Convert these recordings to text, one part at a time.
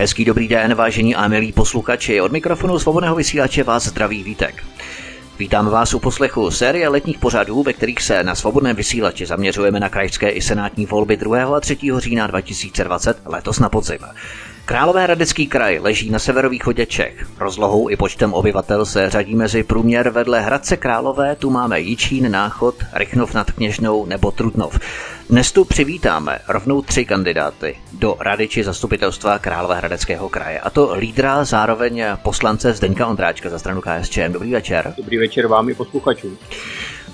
Hezký dobrý den, vážení a milí posluchači. Od mikrofonu svobodného vysílače vás zdraví Vítek. Vítám vás u poslechu série letních pořadů, ve kterých se na svobodném vysílači zaměřujeme na krajské i senátní volby 2. a 3. října 2020 letos na podzim. Královéhradecký kraj leží na severovýchodě Čech. Rozlohou i počtem obyvatel se řadí mezi průměr vedle Hradce Králové, tu máme Jičín, Náchod, Rychnov nad Kněžnou nebo Trutnov. Dnes tu přivítáme rovnou tři kandidáty do rady či zastupitelstva Královéhradeckého kraje. A to lídra, zároveň poslance Zdeňka Ondráčka za stranu KSČM. Dobrý večer. Dobrý večer vám i posluchačům.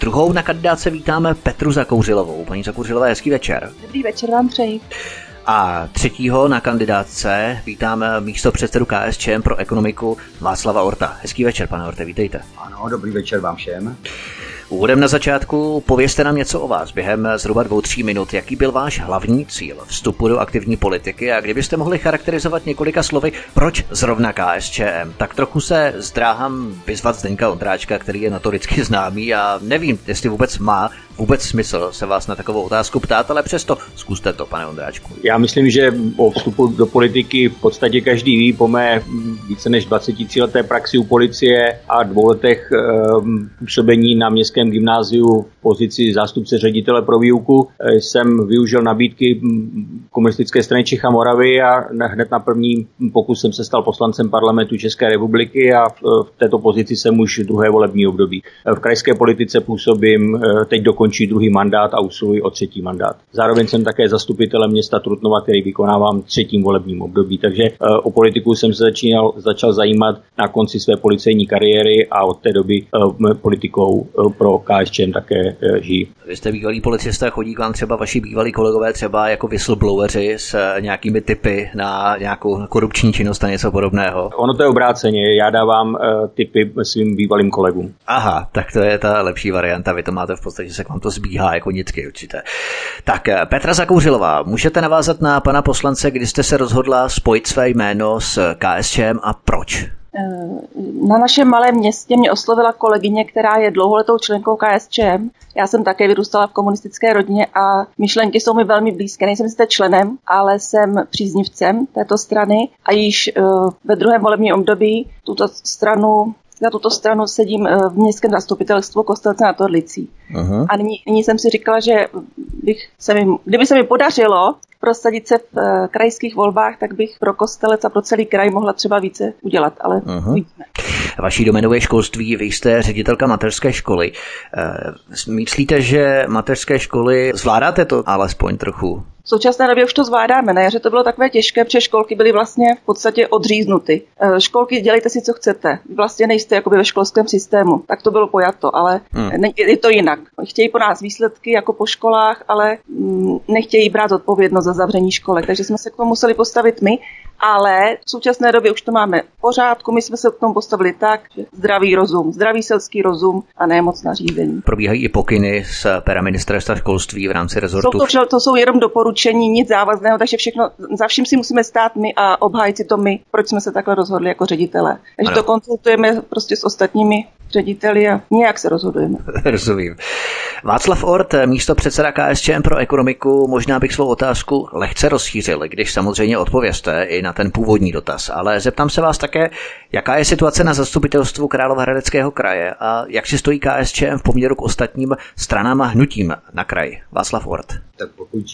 Druhou na kandidáce vítáme Petru Zakouřilovou. Paní Zakouřilová, hezký večer. Dobrý večer vám přeji. A třetího na kandidátce vítáme místo předsedu KSČM pro ekonomiku Václava Orta. Hezký večer, pane Orte, vítejte. Ano, dobrý večer vám všem. Úvodem na začátku povězte nám něco o vás během zhruba dvou, tří minut. Jaký byl váš hlavní cíl vstupu do aktivní politiky a kdybyste mohli charakterizovat několika slovy, proč zrovna KSČM? Tak trochu se zdráhám vyzvat Zdeňka Ondráčka, který je notoricky známý a nevím, jestli vůbec má vůbec smysl se vás na takovou otázku ptát, ale přesto zkuste to, pane Ondráčku. Já myslím, že o vstupu do politiky v podstatě každý ví po mé více než 23 leté praxi u policie a dvou letech ehm, působení na městském gymnáziu v pozici zástupce ředitele pro výuku. Eh, jsem využil nabídky komunistické strany Čech a Moravy a hned na první pokus jsem se stal poslancem parlamentu České republiky a v této pozici jsem už druhé volební období. V krajské politice působím eh, teď dokonce končí druhý mandát a usiluji o třetí mandát. Zároveň jsem také zastupitelem města Trutnova, který vykonávám třetím volebním období, takže eh, o politiku jsem se začínal, začal zajímat na konci své policejní kariéry a od té doby eh, politikou eh, pro KSČM také žijí. Vy jste bývalý policista, chodí k vám třeba vaši bývalí kolegové třeba jako whistlebloweri s nějakými typy na nějakou korupční činnost a něco podobného? Ono to je obráceně, já dávám typy svým bývalým kolegům. Aha, tak to je ta lepší varianta, vy to máte v podstatě se k vám to zbíhá jako nitky určitě. Tak eh, Petra Zakouřilová, můžete navázat na pana poslance, kdy jste se rozhodla spojit své jméno s KSČM a proč? Eh, na našem malém městě mě oslovila kolegyně, která je dlouholetou členkou KSČM. Já jsem také vyrůstala v komunistické rodině a myšlenky jsou mi velmi blízké. Nejsem sice členem, ale jsem příznivcem této strany a již eh, ve druhém volebním období tuto stranu na tuto stranu sedím eh, v městském zastupitelstvu Kostelce na Torlicí. Uh-huh. A nyní, nyní jsem si říkala, že bych se mi, kdyby se mi podařilo prosadit se v uh, krajských volbách, tak bych pro Kostelec a pro celý kraj mohla třeba více udělat, ale uh-huh. uvidíme. Vaší domenou je školství, vy jste ředitelka mateřské školy. Uh, myslíte, že mateřské školy zvládáte to alespoň trochu? V současné době už to zvládáme. Na jaře to bylo takové těžké, protože školky byly vlastně v podstatě odříznuty. E, školky dělejte si, co chcete. Vlastně nejste jakoby ve školském systému. Tak to bylo pojato, ale hmm. je to jinak. Chtějí po nás výsledky jako po školách, ale mm, nechtějí brát odpovědnost za zavření školek. Takže jsme se k tomu museli postavit my ale v současné době už to máme v pořádku. My jsme se k tomu postavili tak, že zdravý rozum, zdravý selský rozum a ne moc nařízení. Probíhají i pokyny z pera ministerstva školství v rámci rezortu. Jsou to, to jsou jenom doporučení, nic závazného, takže všechno, za vším si musíme stát my a obhájit si to my, proč jsme se takhle rozhodli jako ředitele. Takže ano. to konzultujeme prostě s ostatními řediteli a nějak se rozhodujeme. Rozumím. Václav Ort, místo předseda KSČM pro ekonomiku, možná bych svou otázku lehce rozšířil, když samozřejmě odpověste i na ten původní dotaz, ale zeptám se vás také, jaká je situace na zastupitelstvu Královarhadeckého kraje a jak si stojí KSČM v poměru k ostatním stranám a hnutím na kraji. Václav Ort. Tak pokud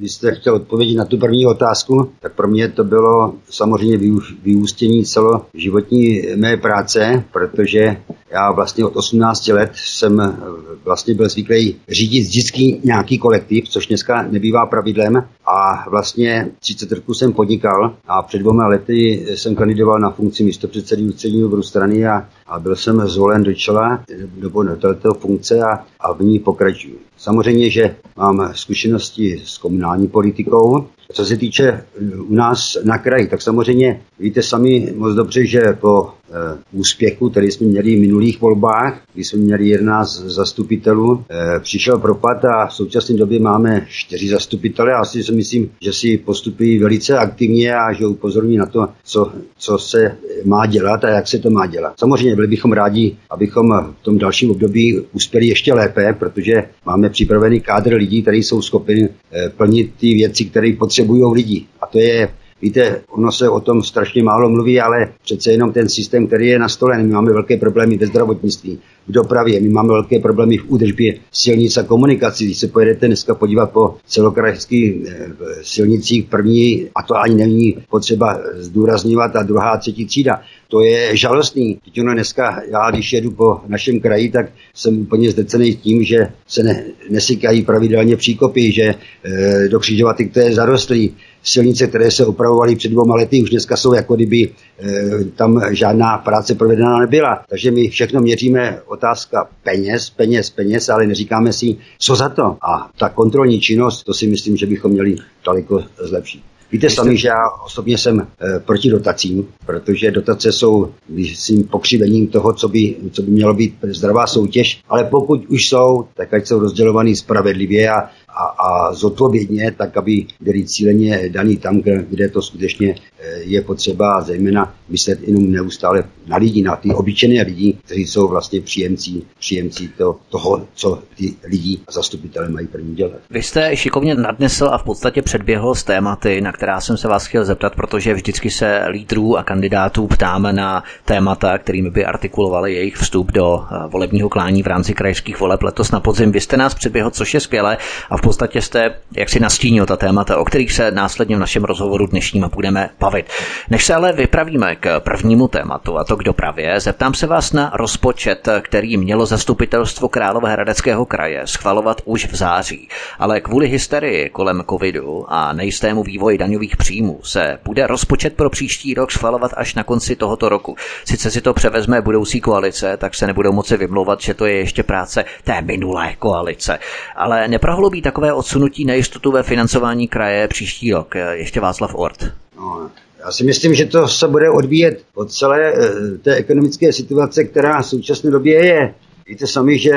byste chtěl odpovědět na tu první otázku, tak pro mě to bylo samozřejmě vyústění celoživotní mé práce, protože já vlastně od 18 let jsem vlastně byl zvyklý řídit vždycky nějaký kolektiv, což dneska nebývá pravidlem a vlastně 30 roků jsem podnikal a před dvěma lety jsem kandidoval na funkci místopředsedy ústředního výboru strany a, a byl jsem zvolen do čela nebo do této funkce a, a v ní pokračuju. Samozřejmě, že mám zkušenosti s komunální politikou, Co se týče u nás na kraji, tak samozřejmě víte sami moc dobře, že po Eh, úspěchu, který jsme měli v minulých volbách, kdy jsme měli 11 zastupitelů, eh, přišel propad a v současné době máme čtyři zastupitele. Asi si myslím, že si postupují velice aktivně a že upozorní na to, co, co se má dělat a jak se to má dělat. Samozřejmě byli bychom rádi, abychom v tom dalším období uspěli ještě lépe, protože máme připravený kádr lidí, kteří jsou schopni eh, plnit ty věci, které potřebují lidi. A to je Víte, ono se o tom strašně málo mluví, ale přece jenom ten systém, který je nastolen, my máme velké problémy ve zdravotnictví, v dopravě, my máme velké problémy v údržbě silnic a komunikací. Když se pojedete dneska podívat po celokrajských eh, silnicích první, a to ani není potřeba zdůrazňovat, a druhá, třetí třída, to je žalostný. Teď ono dneska, já když jedu po našem kraji, tak jsem úplně zdecený tím, že se ne, nesykají pravidelně příkopy, že e, do křižovatek to je zarostlý. Silnice, které se opravovaly před dvěma lety, už dneska jsou jako kdyby e, tam žádná práce provedena nebyla. Takže my všechno měříme otázka peněz, peněz, peněz, ale neříkáme si, co za to. A ta kontrolní činnost, to si myslím, že bychom měli daleko zlepšit. Víte Jste... sami, že já osobně jsem e, proti dotacím, protože dotace jsou myslím, pokřivením toho, co by, co by mělo být zdravá soutěž, ale pokud už jsou, tak ať jsou rozdělovaný spravedlivě a a, a zodpovědně, tak aby byli cíleně daný tam, kde, to skutečně eh, je potřeba, zejména myslet jenom neustále na lidi, na ty obyčejné lidi, kteří jsou vlastně příjemci, příjemci to, toho, co ty lidi a zastupitelé mají první dělat. Vy jste šikovně nadnesl a v podstatě předběhl z tématy, na která jsem se vás chtěl zeptat, protože vždycky se lídrů a kandidátů ptáme na témata, kterými by artikulovali jejich vstup do eh, volebního klání v rámci krajských voleb letos na podzim. Vy jste nás předběhl, což je skvělé a v podstatě jste jak si nastínil ta témata, o kterých se následně v našem rozhovoru dnešním budeme bavit. Než se ale vypravíme k prvnímu tématu, a to k dopravě, zeptám se vás na rozpočet, který mělo zastupitelstvo Královéhradeckého kraje schvalovat už v září. Ale kvůli hysterii kolem covidu a nejistému vývoji daňových příjmů se bude rozpočet pro příští rok schvalovat až na konci tohoto roku. Sice si to převezme budoucí koalice, tak se nebudou moci vymlouvat, že to je ještě práce té minulé koalice. Ale neprohlubí takové odsunutí nejistotu ve financování kraje příští rok? Ještě Václav Ort. No, já si myslím, že to se bude odvíjet od celé eh, té ekonomické situace, která v současné době je. Víte sami, že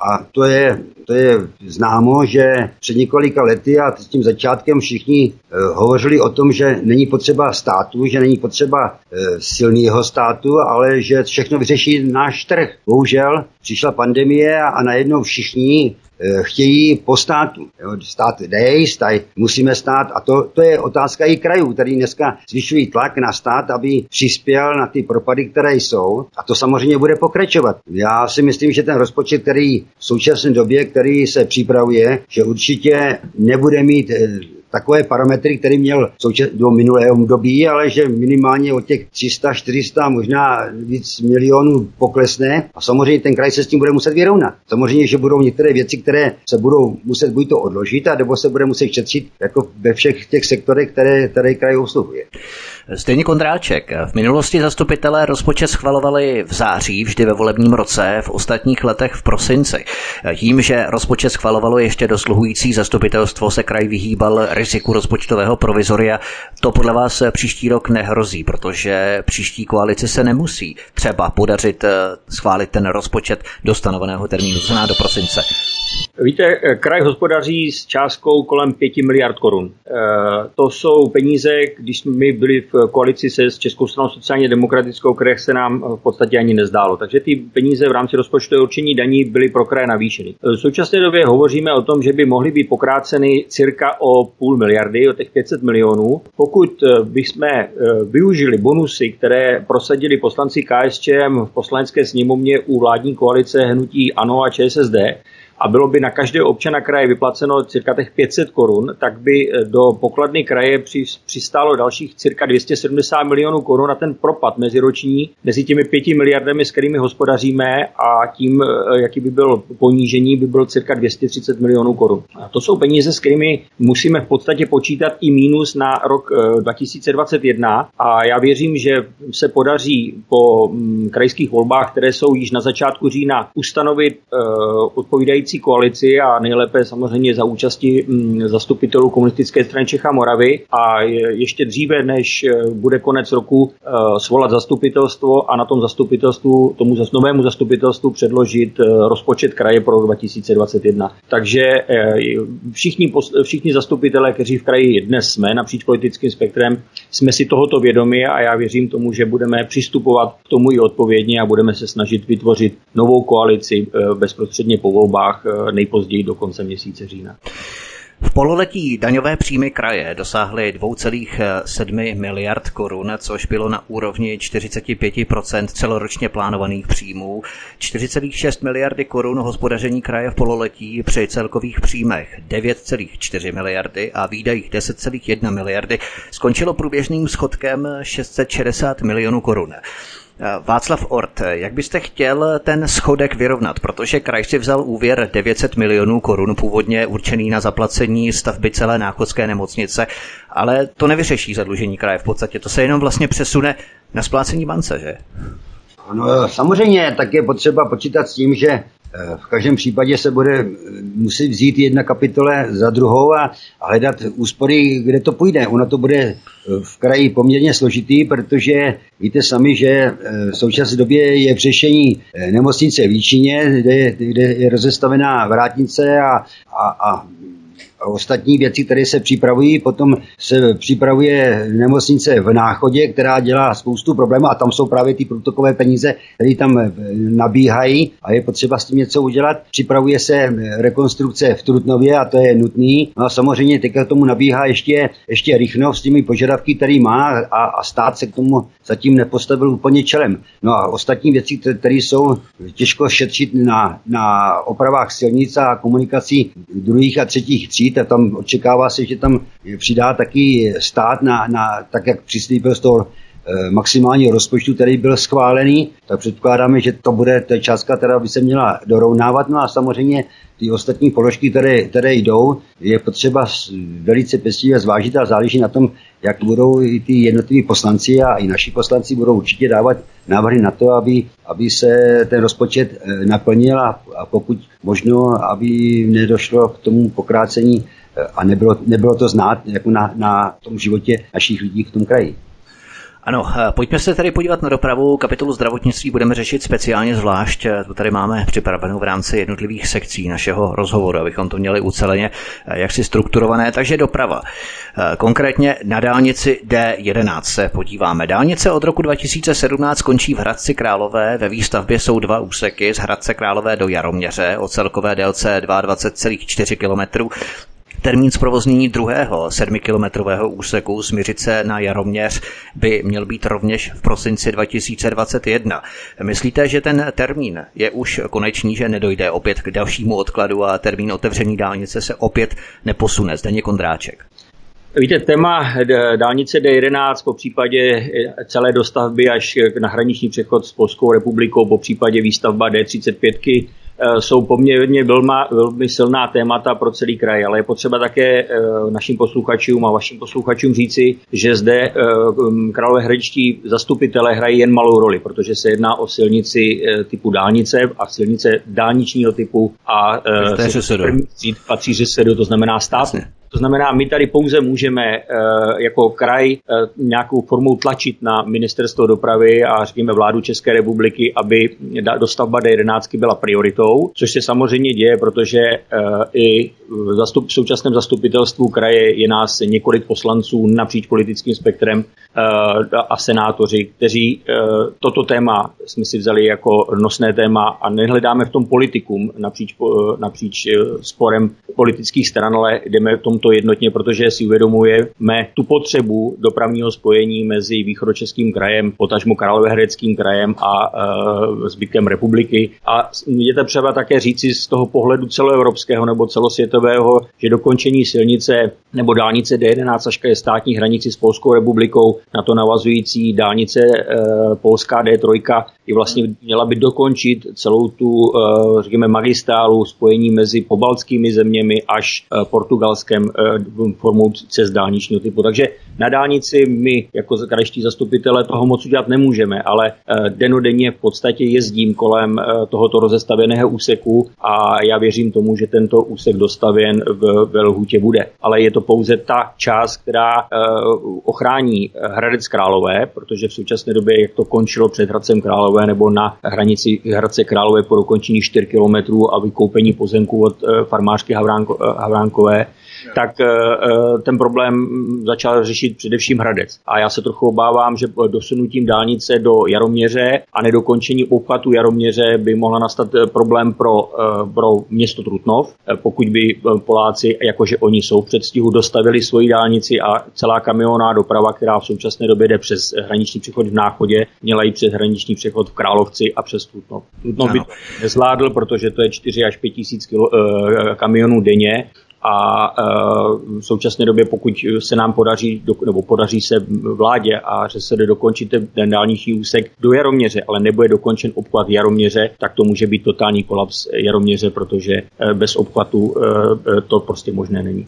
a to je, to je známo, že před několika lety a s tím začátkem všichni e, hovořili o tom, že není potřeba státu, že není potřeba e, silného státu, ale že všechno vyřeší náš trh. Bohužel přišla pandemie a, a najednou všichni Eh, chtějí po státu. Jo, stát dej, staj, musíme stát a to, to je otázka i krajů, který dneska zvyšují tlak na stát, aby přispěl na ty propady, které jsou a to samozřejmě bude pokračovat. Já si myslím, že ten rozpočet, který v současné době, který se připravuje, že určitě nebude mít eh, takové parametry, které měl do minulého období, ale že minimálně od těch 300, 400, možná víc milionů poklesne a samozřejmě ten kraj se s tím bude muset vyrovnat. Samozřejmě, že budou některé věci, které se budou muset buď to odložit, a nebo se bude muset šetřit jako ve všech těch sektorech, které, které kraj obsluhuje. Stejně Kondráček. V minulosti zastupitelé rozpočet schvalovali v září, vždy ve volebním roce, v ostatních letech v prosinci. Tím, že rozpočet schvalovalo ještě dosluhující zastupitelstvo, se kraj vyhýbal riziku rozpočtového provizoria. To podle vás příští rok nehrozí, protože příští koalici se nemusí třeba podařit eh, schválit ten rozpočet do stanoveného termínu, to do prosince. Víte, eh, kraj hospodaří s částkou kolem 5 miliard korun. Eh, to jsou peníze, když jsme byli v koalici se s Českou stranou sociálně demokratickou, které se nám v podstatě ani nezdálo. Takže ty peníze v rámci rozpočtového určení daní byly pro kraje navýšeny. V současné době hovoříme o tom, že by mohly být pokráceny cirka o půl miliardy, o těch 500 milionů. Pokud eh, bychom využili bonusy, které prosadili poslanci KSČM v poslanecké sněmovně u vládní koalice hnutí ANO a ČSSD, a bylo by na každého občana kraje vyplaceno cirka těch 500 korun, tak by eh, do pokladny kraje přistálo dalších cirka 270 milionů korun na ten propad meziroční mezi těmi 5 miliardami, s kterými hospodaříme a tím, eh, jaký by byl ponížení, by byl cirka 230 milionů korun. A to jsou peníze, s kterými musíme v podstatě počítat i mínus na rok 2021 eh, a já věřím, že se podaří po mm, krajských volbách, které jsou již na začátku října, ustanovit odpovídající stávající koalici a nejlépe samozřejmě za účasti mm, zastupitelů komunistické strany Čecha Moravy a ještě dříve, než eh, bude konec roku, eh, svolat zastupitelstvo a na tom zastupitelstvu, tomu novému zastupitelstvu předložit rozpočet kraje pro rok 2021. Takže všichni, všichni zastupitelé, kteří v kraji dnes jsme napříč politickým spektrem, jsme si tohoto vědomi a já věřím tomu, že budeme přistupovat k tomu i odpovědně a budeme se snažit vytvořit novou koalici bezprostředně po volbách nejpozději do konce měsíce října. V pololetí daňové příjmy kraje dosáhly 2,7 miliard korun, což bylo na úrovni 45% celoročně plánovaných příjmů. 4,6 miliardy korun hospodaření kraje v pololetí při celkových příjmech 9,4 miliardy a výdajích 10,1 miliardy skončilo průběžným schodkem 660 milionů korun. Václav Ort, jak byste chtěl ten schodek vyrovnat? Protože kraj si vzal úvěr 900 milionů korun, původně určený na zaplacení stavby celé náchodské nemocnice, ale to nevyřeší zadlužení kraje v podstatě, to se jenom vlastně přesune na splácení bance, že? No, samozřejmě, tak je potřeba počítat s tím, že Eh, v každém případě se bude muset vzít jedna kapitole za druhou a hledat úspory, kde to půjde. Ono to bude eh, v kraji poměrně složitý, protože víte sami, že eh, v současné době je v řešení nemocnice v Líčině, kde, kde je rozestavená vrátnice a, a, a ostatní věci, které se připravují. Potom se připravuje nemocnice v Náchodě, která dělá spoustu problémů a tam jsou právě ty průtokové peníze, které tam eh, nabíhají a je potřeba s tím něco udělat. Připravuje se rekonstrukce v Trutnově a to je nutný. No a samozřejmě teď k tomu nabíhá ještě, ještě Rychnov s těmi požadavky, který má a, a stát se k tomu zatím nepostavil úplně čelem. No a ostatní věci, které jsou těžko šetřit na, na opravách silnic a komunikací druhých a třetích tříd, a tam očekává se, že tam přidá taky stát na, na tak, jak přislíbil z toho eh, maximálního rozpočtu, který byl schválený, tak předpokládáme, že to bude ta částka, která by se měla dorovnávat. No a samozřejmě ty ostatní položky, které, které jdou, je potřeba velice pečlivě zvážit a záleží na tom, jak budou i ty jednotliví poslanci a i naši poslanci budou určitě dávat návrhy na to, aby, aby se ten rozpočet eh, naplnil a, a pokud možno, aby nedošlo k tomu pokrácení eh, a nebylo, nebylo to znát jako na, na tom životě našich lidí v tom kraji. Ano, eh, pojďme se tady podívat na dopravu. Kapitolu zdravotnictví budeme řešit speciálně zvlášť. Eh, to tady máme připravenou v rámci jednotlivých sekcí našeho rozhovoru, abychom to měli uceleně eh, jaksi strukturované. Takže doprava. Konkrétně na dálnici D11 se podíváme. Dálnice od roku 2017 končí v Hradci Králové. Ve výstavbě jsou dva úseky z Hradce Králové do Jaroměře o celkové délce 22,4 km. Termín zprovoznění druhého sedmikilometrového úseku z Miřice na Jaroměř by měl být rovněž v prosinci 2021. Myslíte, že ten termín je už konečný, že nedojde opět k dalšímu odkladu a termín otevření dálnice se opět neposune? Zdeně Kondráček. Víte, téma dálnice D11, po případě celé dostavby až na hraniční přechod s Polskou republikou, po případě výstavba D35 Eh, jsou poměrně velmi, velmi silná témata pro celý kraj, ale je potřeba také eh, našim posluchačům a vašim posluchačům říci, že zde eh, králové hradičtí zastupitelé hrají jen malou roli, protože se jedná o silnici typu dálnice a silnice dálničního typu a patří ŘSD, to znamená stát. Jasně. To znamená, my tady pouze můžeme eh, jako kraj eh, nějakou formou tlačit na ministerstvo dopravy a řekněme vládu České republiky, aby dostavba D11 byla prioritou, což se samozřejmě děje, protože eh, i v, zastup, v současném zastupitelstvu kraje je nás několik poslanců napříč politickým spektrem a senátoři, kteří toto téma jsme si vzali jako nosné téma a nehledáme v tom politikum napříč, napříč sporem politických stran, ale jdeme v tom tomto jednotně, protože si uvědomujeme tu potřebu dopravního spojení mezi východočeským krajem, potažmo Královéhradeckým krajem a e, zbytkem republiky. A je to třeba také říci z toho pohledu celoevropského nebo celosvětového, že dokončení silnice nebo dálnice D11 až je státní hranici s Polskou republikou, na to navazující dálnice e, Polská D3 je vlastně měla by dokončit celou tu, e, řekněme, magistrálu spojení mezi pobaltskými zeměmi až Portugalskem formou cest dálničního typu. Takže na dálnici my jako krajští zastupitelé toho moc udělat nemůžeme, ale denodenně v podstatě jezdím kolem tohoto rozestavěného úseku a já věřím tomu, že tento úsek dostavěn v, ve lhůtě bude. Ale je to pouze ta část, která ochrání Hradec Králové, protože v současné době, jak to končilo před Hradcem Králové nebo na hranici Hradce Králové po dokončení 4 km a vykoupení pozemku od farmářky Havránkové, tak eh, eh, ten problém začal řešit především Hradec. A já se trochu obávám, že dosunutím dálnice do Jaroměře a nedokončení obchvatu Jaroměře by mohla nastat eh, problém pro, pro město Trutnov, pokud by Poláci, jakože oni jsou v předstihu, dostavili svoji dálnici a celá kamioná doprava, která v současné době jde přes hraniční přechod v Náchodě, měla i přes hraniční přechod v Královci a přes Trutnov. Trutnov by to nezvládl, protože to je 4 až 5 tisíc kilo, kamionů denně a e, v současné době, pokud se nám podaří, nebo podaří se vládě a že se jde dokončit ten dálniční úsek do Jaroměře, ale nebude dokončen obchvat Jaroměře, tak to může být totální kolaps Jaroměře, protože e, bez obchvatu e, to prostě možné není.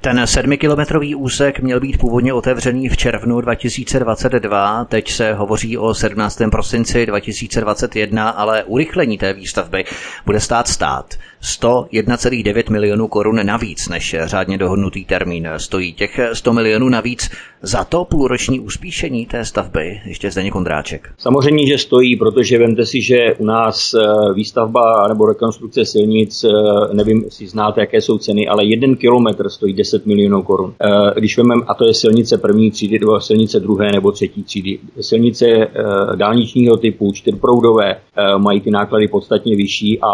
Ten sedmikilometrový úsek měl být původně otevřený v červnu 2022, teď se hovoří o 17. prosinci 2021, ale urychlení té výstavby bude stát stát. 101,9 milionů korun navíc než řádně dohodnutý termín. Stojí těch 100 milionů navíc za to půlroční uspíšení té stavby. Ještě zde Kondráček. Samozřejmě, že stojí, protože vemte si, že u nás eh, výstavba nebo rekonstrukce silnic, eh, nevím, jestli znáte, jaké jsou ceny, ale jeden kilometr stojí 10 milionů korun. Eh, když vememe, a to je silnice první třídy, nebo silnice druhé nebo třetí třídy, silnice dálničního typu, čtyřproudové, mají ty náklady podstatně vyšší a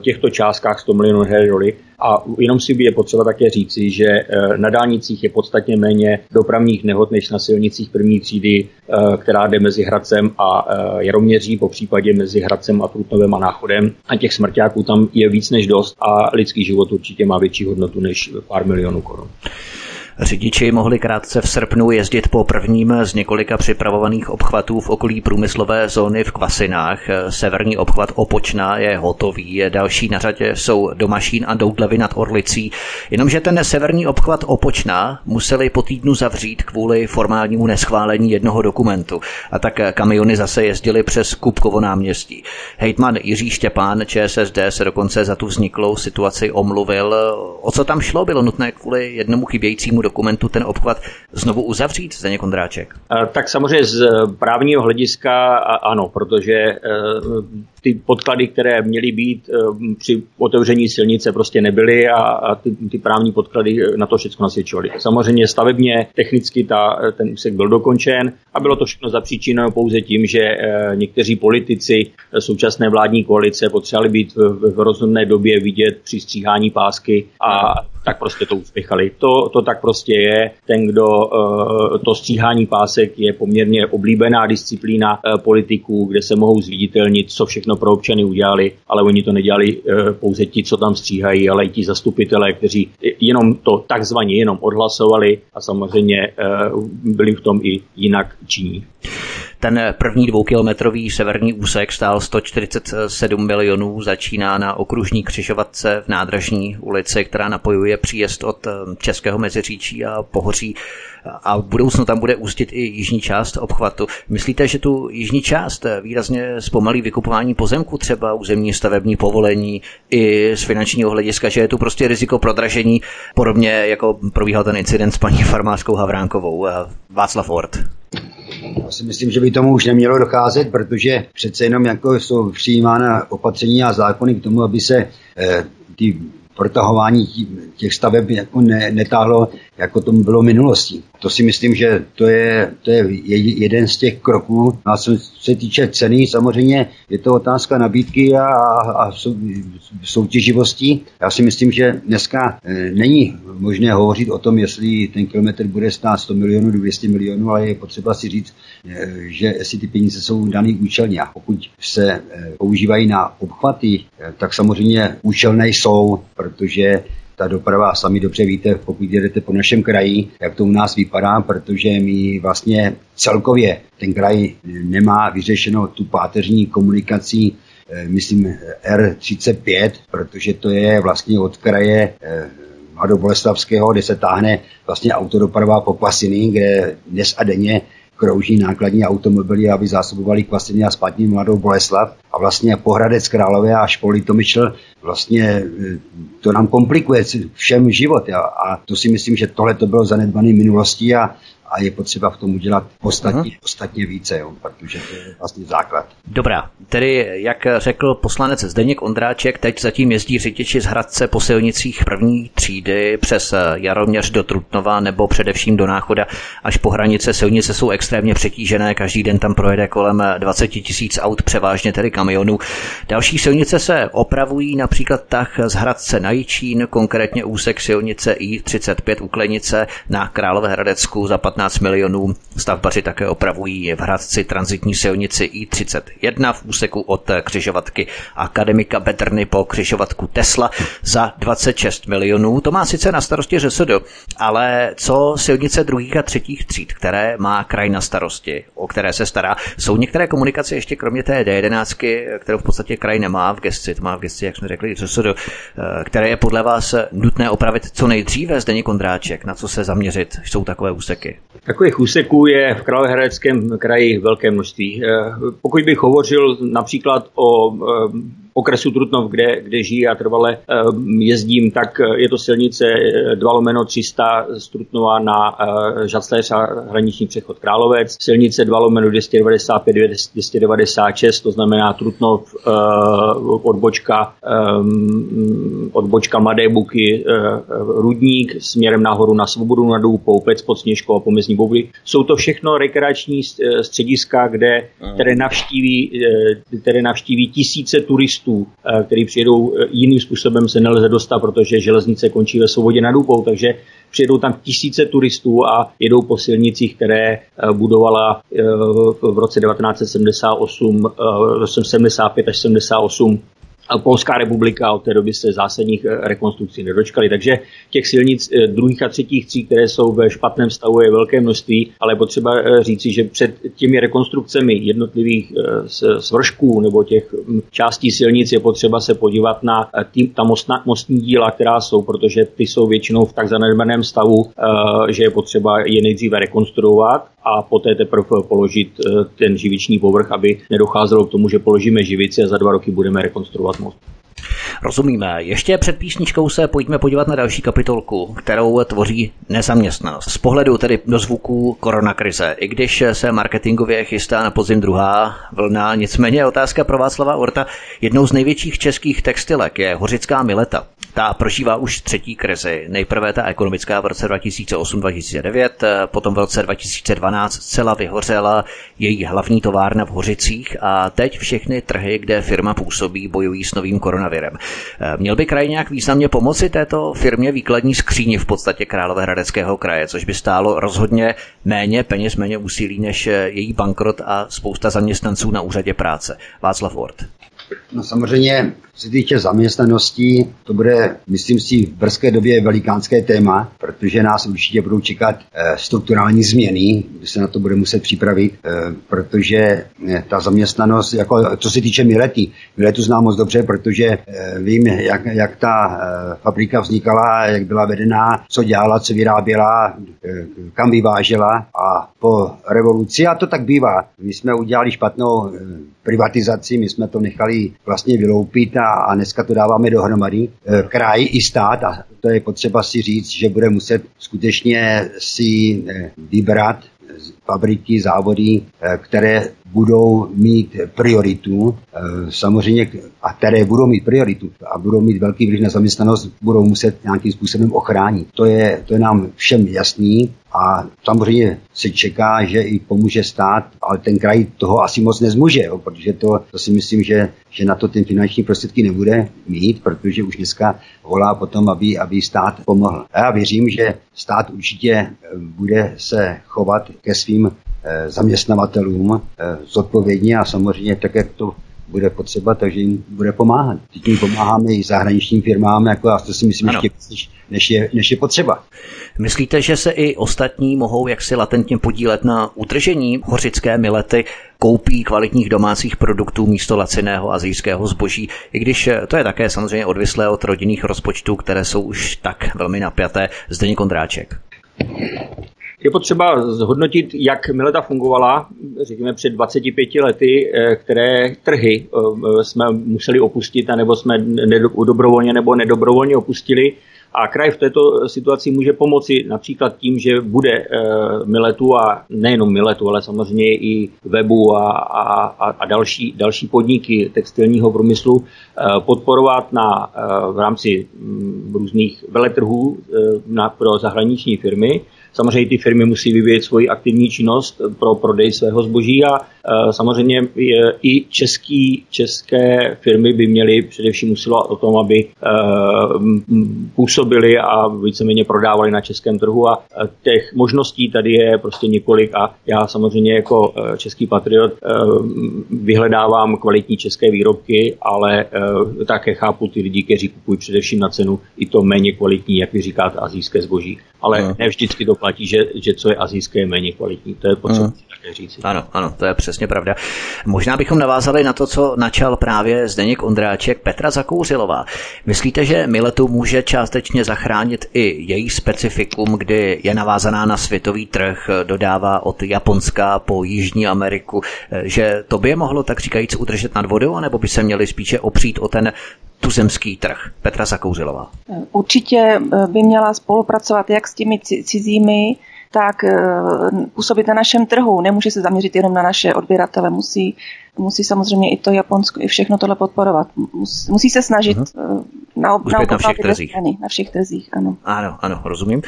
těchto částí částkách 100 milionů hry A jenom si je potřeba také říci, že eh, na dálnicích je podstatně méně dopravních nehod než na silnicích první třídy, eh, která jde mezi Hradcem a eh, Jaroměří, po případě mezi Hradcem a Trutnovem a Náchodem. A těch smrťáků tam je víc než dost a lidský život určitě má větší hodnotu než pár milionů korun. Řidiči mohli krátce v srpnu jezdit po prvním z několika připravovaných obchvatů v okolí průmyslové zóny v Kvasinách. Severní obchvat Opočná je hotový, další na řadě jsou Domašín a Doudlevy nad Orlicí. Jenomže ten severní obchvat Opočná museli po týdnu zavřít kvůli formálnímu neschválení jednoho dokumentu. A tak kamiony zase jezdily přes Kupkovo náměstí. Hejtman Jiří Štěpán ČSSD se dokonce za tu vzniklou situaci omluvil. O co tam šlo? Bylo nutné kvůli jednomu chybějícímu dokumentu ten obchvat znovu uzavřít, Zdeněk Kondráček? Tak samozřejmě z právního hlediska ano, protože e, ty podklady, které měly být při otevření silnice, prostě nebyly a, ty, ty právní podklady na to všechno nasvědčovaly. Samozřejmě stavebně, technicky ta, ten úsek byl dokončen a bylo to všechno zapříčiněno pouze tím, že někteří politici současné vládní koalice potřebovali být v, v rozhodné době vidět při stříhání pásky a tak prostě to uspěchali. To, to tak prostě je. Ten, kdo uh, to stříhání pásek je poměrně oblíbená disciplína uh, politiků, kde se mohou zviditelnit, co všechno pro občany udělali, ale oni to nedělali uh, pouze ti, co tam stříhají, ale i ti zastupitelé, kteří jenom to takzvaně jenom odhlasovali a samozřejmě byli v tom i jinak činí. Ten první dvoukilometrový severní úsek stál 147 milionů, začíná na okružní křižovatce v nádražní ulici, která napojuje příjezd od eh, Českého Meziříčí a Pohoří a v budoucnu tam bude ústit i jižní část obchvatu. Myslíte, že tu jižní část výrazně zpomalí vykupování pozemku, třeba územní stavební povolení i z finančního hlediska, že je tu prostě riziko prodražení, podobně jako probíhal ten incident s paní farmářskou Havránkovou. Václav Ort. Já si myslím, že by tomu už nemělo docházet, protože přece jenom jako jsou přijímána opatření a zákony k tomu, aby se eh, ty protahování těch staveb jako ne, netáhlo, jako tomu bylo v minulosti. To si myslím, že to je, to je jeden z těch kroků. A co se týče ceny, samozřejmě je to otázka nabídky a, a sou, soutěživosti. Já si myslím, že dneska e, není možné hovořit o tom, jestli ten kilometr bude stát 100 milionů, 200 milionů, ale je potřeba si říct, e, že jestli ty peníze jsou daný účelně. A pokud se e, používají na obchvaty, tak samozřejmě účelné jsou, protože ta doprava, sami dobře víte, pokud jedete po našem kraji, jak to u nás vypadá, protože my vlastně celkově ten kraj nemá vyřešeno tu páteřní komunikaci eh, myslím R35, protože to je vlastně od kraje eh, Mladoboleslavského, kde se táhne vlastně autodoprava po Pasiny, kde dnes a denně krouží nákladní automobily, aby zásobovali kvasiny a spátní mladou Boleslav. A vlastně po Hradec Králové a školy to myšl, vlastně e, to nám komplikuje všem život. A to si myslím, že tohle to bylo zanedbané minulostí a a je potřeba v tom udělat ostatně, uh-huh. ostatně více, jo, protože to je vlastně základ. Dobrá, tedy jak řekl poslanec Zdeněk Ondráček, teď zatím jezdí řidiči z Hradce po silnicích první třídy přes Jaroměř do Trutnova nebo především do Náchoda až po hranice. Silnice jsou extrémně přetížené, každý den tam projede kolem 20 tisíc aut, převážně tedy kamionů. Další silnice se opravují, například tak z Hradce na Jičín, konkrétně úsek silnice I-35 u Klenice na Královéhradecku za 15 15 milionů. Stavbaři také opravují v Hradci transitní silnici I-31 v úseku od křižovatky Akademika Bedrny po křižovatku Tesla za 26 milionů. To má sice na starosti ŘSD, ale co silnice druhých a třetích tříd, které má kraj na starosti, o které se stará, jsou některé komunikace ještě kromě té D11, kterou v podstatě kraj nemá v gesci, to má v gesci, jak jsme řekli, ŘSD, které je podle vás nutné opravit co nejdříve, zde Kondráček, na co se zaměřit, jsou takové úseky. Takových úseků je v Královéhradeckém kraji velké množství. Eh, pokud bych hovořil například o eh, okresu Trutnov, kde, kde žijí a trvale ehm, jezdím, tak eh, je to silnice 2 eh, lomeno 300 z Trutnova na eh, Žacléř a hraniční přechod Královec, silnice 2 lomeno 295 296, to znamená Trutnov odbočka, odbočka Mladé Buky, Rudník směrem nahoru na Svobodu na Poupec pod Sněžkou a pomezní Bouby. Jsou to všechno rekreační střediska, kde, které, navštíví, které navštíví tisíce turistů turistů, eh, který přijedou eh, jiným způsobem, se nelze dostat, protože železnice končí ve svobodě nad Dupou, takže přijedou tam tisíce turistů a jedou po silnicích, které eh, budovala v roce 1978, 75 až 78 Polská republika od té doby se zásadních eh, rekonstrukcí nedočkali. Takže těch silnic eh, druhých a třetích tří, které jsou ve špatném stavu, je velké množství, ale potřeba eh, říci, že před těmi rekonstrukcemi jednotlivých svršků nebo těch hm, částí silnic je potřeba se podívat na tý, ta mostna, mostní díla, která jsou, protože ty jsou většinou v tak zanedbaném stavu, že je potřeba je nejdříve rekonstruovat a poté teprve položit ten živiční povrch, aby nedocházelo k tomu, že položíme živici a za dva roky budeme rekonstruovat most. Rozumíme. Ještě před písničkou se pojďme podívat na další kapitolku, kterou tvoří nezaměstnanost. Z pohledu tedy do zvuků koronakrize. I když se marketingově chystá na podzim druhá vlna, nicméně otázka pro Václava Orta. Jednou z největších českých textilek je Hořická Mileta. Ta prožívá už třetí krizi. Nejprve ta ekonomická v roce 2008-2009, potom v roce 2012 zcela vyhořela její hlavní továrna v Hořicích a teď všechny trhy, kde firma působí, bojují s novým koronavirem. Měl by kraj nějak významně pomoci této firmě výkladní skříni v podstatě Královéhradeckého kraje, což by stálo rozhodně méně peněz, méně úsilí než její bankrot a spousta zaměstnanců na úřadě práce. Václav Ward. No samozřejmě se týče zaměstnanosti, to bude, myslím si, v brzké době velikánské téma, protože nás určitě budou čekat e, strukturální změny, kdy se na to bude muset připravit, e, protože e, ta zaměstnanost, jako co se týče Milety, Miletu znám moc dobře, protože vím, jak, jak ta fabrika vznikala, jak byla vedená, co dělala, co vyráběla, kam vyvážela a po revoluci, a to tak bývá, my jsme udělali špatnou e, privatizaci, my jsme to nechali vlastně vyloupit a, a dneska to dáváme dohromady. E, kraj i stát, a to je potřeba si říct, že bude muset skutečně si e, vybrat fabriky, závody, e, které budou mít prioritu, samozřejmě, a které budou mít prioritu a budou mít velký vliv na zaměstnanost, budou muset nějakým způsobem ochránit. To je, to je nám všem jasný a samozřejmě se čeká, že i pomůže stát, ale ten kraj toho asi moc nezmůže, jo, protože to, to si myslím, že, že na to ten finanční prostředky nebude mít, protože už dneska volá potom, aby, aby stát pomohl. A já věřím, že stát určitě eh, bude se chovat ke svým eh, zaměstnavatelům eh, zodpovědně a samozřejmě tak, jak to bude potřeba, takže jim bude pomáhat. Teď pomáháme i zahraničním firmám, jako a to si myslím ano. ještě než je, než je potřeba. Myslíte, že se i ostatní mohou jaksi latentně podílet na udržení hořické milety, koupí kvalitních domácích produktů místo laciného azijského zboží, i když to je také samozřejmě odvislé od rodinných rozpočtů, které jsou už tak velmi napjaté. Zdeněk Kondráček. Je potřeba zhodnotit, jak Mileta fungovala, řekněme před 25 lety, eh, které trhy eh, jsme museli opustit, nebo jsme dobrovolně nebo nedobrovolně opustili. A kraj v této situaci může pomoci například tím, že bude e, Miletu a nejenom Miletu, ale samozřejmě i webu a, a, a další, další podniky textilního průmyslu e, podporovat na, v rámci mm, různých veletrhů na, pro zahraniční firmy Samozřejmě ty firmy musí vyvíjet svoji aktivní činnost pro prodej svého zboží a e, samozřejmě i český, české firmy by měly především usilovat o tom, aby e, působili a víceméně prodávali na českém trhu a e, těch možností tady je prostě několik a já samozřejmě jako český patriot vyhledávám kvalitní české výrobky, ale také chápu ty lidi, kteří kupují především na cenu i to méně kvalitní, jak vy říkáte, azijské zboží. Ale no. ne vždycky to platí, že, že co je azijské je méně kvalitní. To je potřeba mm. také říct. Ano, ano, to je přesně pravda. Možná bychom navázali na to, co načal právě Zdeněk Ondráček Petra Zakouřilová. Myslíte, že Miletu může částečně zachránit i její specifikum, kdy je navázaná na světový trh, dodává od Japonska po Jižní Ameriku, že to by je mohlo tak říkajíc udržet nad vodou, anebo by se měli spíše opřít o ten tuzemský trh. Petra Zakouřilová. Určitě eh, by měla spolupracovat jak s těmi cizími, tak eh, působit na našem trhu. Nemůže se zaměřit jenom na naše odběratele, musí musí samozřejmě i to Japonsko, i všechno tohle podporovat. Musí se snažit uh-huh. na, ob, na, na všech trzích. Strany, na všech trzích, ano. Ano, ano, rozumím.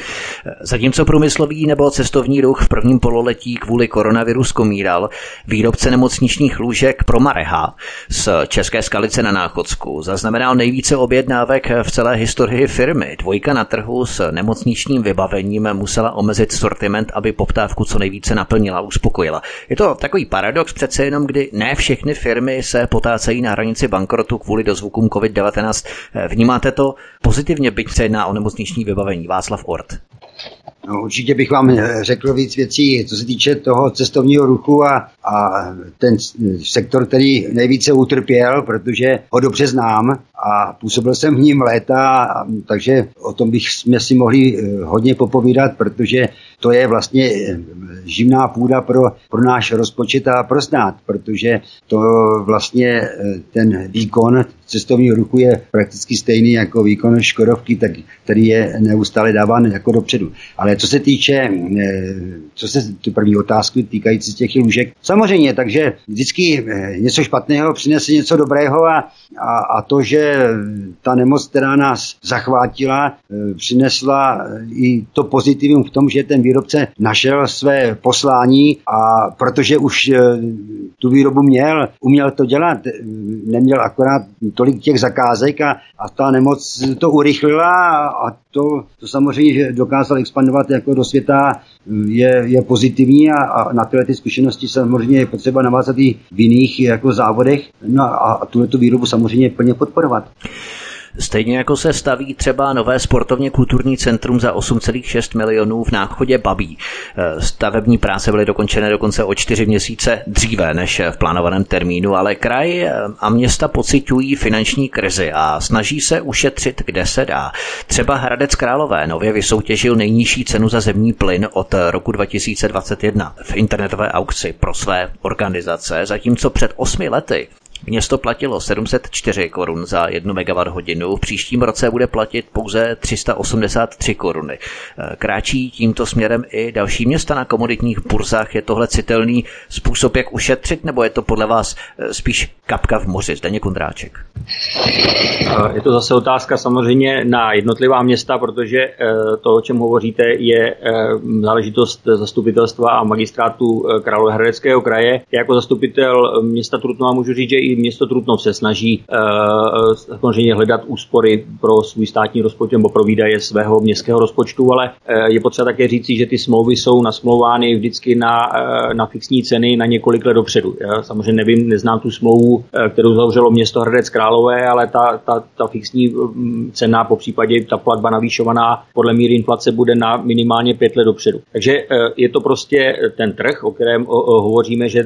Zatímco průmyslový nebo cestovní ruch v prvním pololetí kvůli koronaviru zkomíral, výrobce nemocničních lůžek pro Mareha z České skalice na Náchodsku zaznamenal nejvíce objednávek v celé historii firmy. Dvojka na trhu s nemocničním vybavením musela omezit sortiment, aby poptávku co nejvíce naplnila, uspokojila. Je to takový paradox přece jenom, kdy ne všechny firmy se potácejí na hranici bankrotu kvůli dozvukům COVID-19. Vnímáte to pozitivně, byť se jedná o nemocniční vybavení? Václav Ort. No, určitě bych vám řekl víc věcí, co se týče toho cestovního ruchu a, a ten sektor, který nejvíce utrpěl, protože ho dobře znám a působil jsem v ním léta, takže o tom bych si mohli eh, hodně popovídat, protože to je vlastně eh, živná půda pro, pro náš rozpočet a pro stát, protože to vlastně eh, ten výkon cestovního ruchu je prakticky stejný jako výkon Škodovky, tak, který je neustále dáván jako dopředu. Ale co se týče, co se tu první otázky týkající těch lůžek, samozřejmě, takže vždycky něco špatného přinese něco dobrého a, a, a to, že ta nemoc, která nás zachvátila, eh, přinesla eh, i to pozitivum v tom, že ten výrobce našel své poslání a protože už eh, tu výrobu měl, uměl to dělat, neměl akorát tolik těch zakázek a, a ta nemoc to urychlila a to, to samozřejmě, že dokázal expandovat jako do světa, je, je pozitivní a, a na tyhle ty zkušenosti samozřejmě je potřeba navázat i v jiných jako závodech no a, a tuhle tu výrobu samozřejmě plně podporovat. Stejně jako se staví třeba nové sportovně kulturní centrum za 8,6 milionů v náchodě Babí. E, stavební práce byly dokončené dokonce o čtyři měsíce dříve než v plánovaném termínu, ale kraj a města pocitují finanční krizi a snaží se ušetřit, kde se dá. Třeba Hradec Králové nově vysoutěžil nejnižší cenu za zemní plyn od roku 2021 v internetové aukci pro své organizace, zatímco před osmi lety Město platilo 704 korun za 1 MWh, v příštím roce bude platit pouze 383 koruny. Eh, kráčí tímto směrem i další města na komoditních burzách. Je tohle citelný způsob, jak ušetřit, nebo je to podle vás eh, spíš kapka v moři? Zdeně Kundráček. Je to zase otázka samozřejmě na jednotlivá města, protože to, o čem hovoříte, je záležitost zastupitelstva a magistrátu Královéhradeckého kraje. Jako zastupitel města Trutnova můžu říct, že i město Trutnov se snaží uh, samozřejmě hledat úspory pro svůj státní rozpočet nebo pro výdaje svého městského rozpočtu, ale uh, je potřeba také říci, že ty smlouvy jsou nasmlouvány vždycky na, uh, na fixní ceny na několik let dopředu. Já samozřejmě nevím, neznám tu smlouvu, kterou zavřelo město Hradec Králové, ale ta, ta, ta fixní mm, cena, po případě ta platba navýšovaná podle míry inflace bude na minimálně pět let dopředu. Takže je to prostě ten trh, o kterém hovoříme, že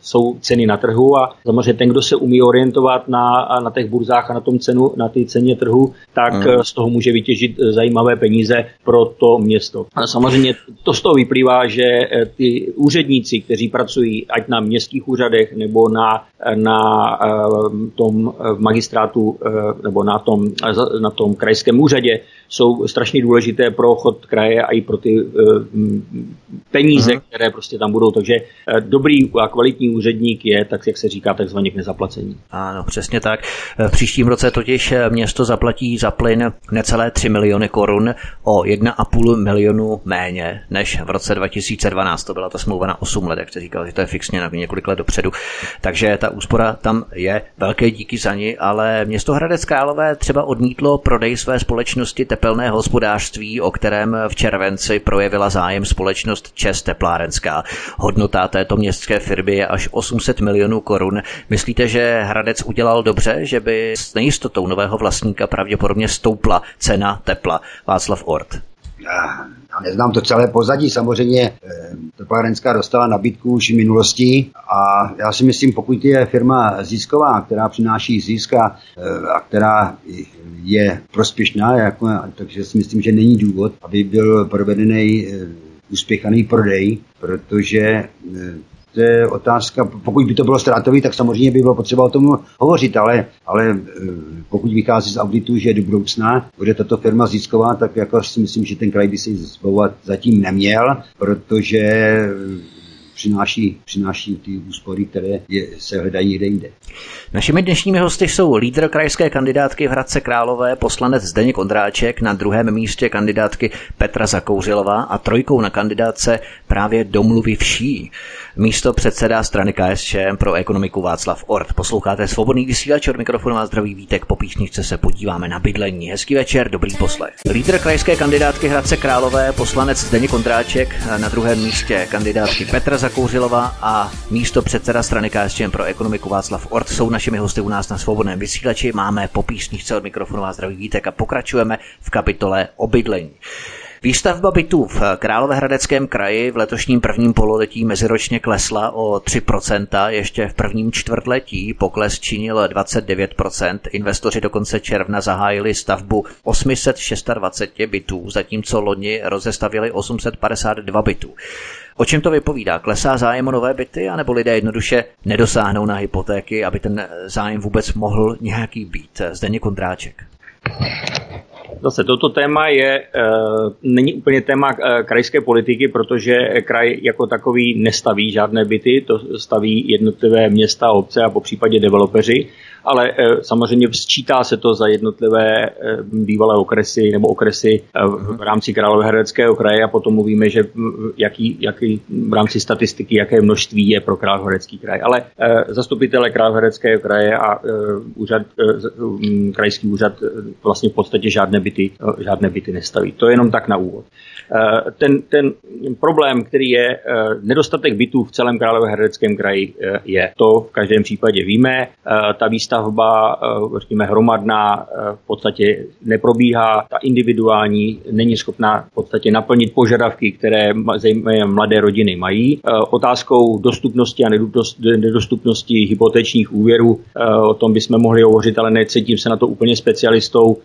jsou ceny na trhu a samozřejmě ten, kdo se umí orientovat na, na těch burzách a na tom cenu, na té ceně trhu, tak hmm. z toho může vytěžit zajímavé peníze pro to město. A samozřejmě to z toho vyplývá, že eh, ty úředníci, kteří pracují ať na městských úřadech nebo na, na eh, tom magistrátu nebo na tom, na tom krajském úřadě, jsou strašně důležité pro chod kraje a i pro ty peníze, hmm. které prostě tam budou. Takže dobrý a kvalitní úředník je, tak jak se říká, takzvaně k nezaplacení. Ano, přesně tak. V příštím roce totiž město zaplatí za plyn necelé 3 miliony korun o 1,5 milionu méně než v roce 2012. To byla ta smlouva na 8 let, jak jste říkal, že to je fixně na několik let dopředu. Takže ta úspora tam je. Velké díky za ní, ale město Hradec Králové třeba odmítlo prodej své společnosti tepelné hospodářství, o kterém v červenci projevila zájem společnost Čes Teplárenská. Hodnota této městské firmy je až 800 milionů korun. Myslíte, že Hradec udělal dobře, že by s nejistotou nového vlastníka pravděpodobně stoupla cena tepla? Václav Ort. Já neznám to celé pozadí, samozřejmě eh, teplárenská dostala nabídku už v minulosti a já si myslím, pokud je firma zisková, která přináší získa eh, a která je prospěšná, jako, takže si myslím, že není důvod, aby byl provedený eh, úspěchaný prodej, protože to je otázka, pokud by to bylo ztrátový, tak samozřejmě by bylo potřeba o tom hovořit, ale, ale eh, pokud vychází z auditu, že do budoucna bude tato firma zisková, tak jako si myslím, že ten kraj by se zbavovat zatím neměl, protože přináší, přináší ty úspory, které je, se hledají někde jinde. Našimi dnešními hosty jsou lídr krajské kandidátky v Hradce Králové, poslanec Zdeněk Ondráček, na druhém místě kandidátky Petra Zakouřilová a trojkou na kandidátce právě domluvy vší. Místo předseda strany KSČM pro ekonomiku Václav Ort. Posloucháte svobodný vysílač od mikrofonu a zdraví vítek. Po píšničce se podíváme na bydlení. Hezký večer, dobrý poslech. Lídr krajské kandidátky Hradce Králové, poslanec Zdeněk Ondráček, na druhém místě kandidátky Petra Zakouřilová a místo předseda strany KSČM pro ekonomiku Václav Ort jsou našimi hosty u nás na svobodném vysílači. Máme po od mikrofonu a zdraví vítek a pokračujeme v kapitole o bydlení. Výstavba bytů v Královéhradeckém kraji v letošním prvním pololetí meziročně klesla o 3%, ještě v prvním čtvrtletí pokles činil 29%. Investoři do konce června zahájili stavbu 826 bytů, zatímco loni rozestavili 852 bytů. O čem to vypovídá? Klesá zájem o nové byty, anebo lidé jednoduše nedosáhnou na hypotéky, aby ten zájem vůbec mohl nějaký být? Zdeně Kondráček. Zase toto téma je, e, není úplně téma e, krajské politiky, protože kraj jako takový nestaví žádné byty, to staví jednotlivé města, obce a po případě developeři ale eh, samozřejmě sčítá se to za jednotlivé eh, bývalé okresy nebo okresy eh, v rámci Královéhradeckého kraje a potom mluvíme, že jaký, jaký v rámci statistiky, jaké množství je pro Královéhradecký kraj. Ale zastupitele Královéhradeckého kraje a úřad, krajský úřad vlastně v podstatě žádné byty, žádné byty nestaví. To je jenom tak na úvod. Ten, ten problém, který je nedostatek bytů v celém Královéhradeckém kraji, je to v každém případě víme. Ta výstavba výstavba, eh, řekněme, hromadná eh, v podstatě neprobíhá, ta individuální není schopná v podstatě naplnit požadavky, které zejména mladé rodiny mají. Eh, otázkou dostupnosti a nedostupnosti hypotečních úvěrů, o tom bychom mohli hovořit, ale necítím se na to úplně specialistou.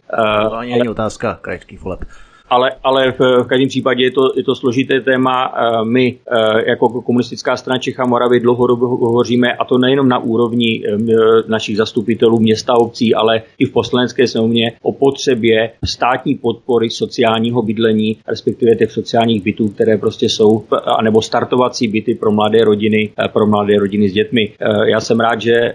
To ani otázka krajských voleb ale, ale v, v každém případě je to, je to složité téma. Eh, my eh, jako komunistická strana Čecha Moravy dlouhodobě hovoříme, a to nejenom na úrovni eh, našich zastupitelů města a obcí, ale i v poslanecké sněmovně o potřebě státní podpory sociálního bydlení, respektive těch sociálních bytů, které prostě jsou, anebo startovací byty pro mladé rodiny, pro mladé rodiny s dětmi. Já jsem rád, že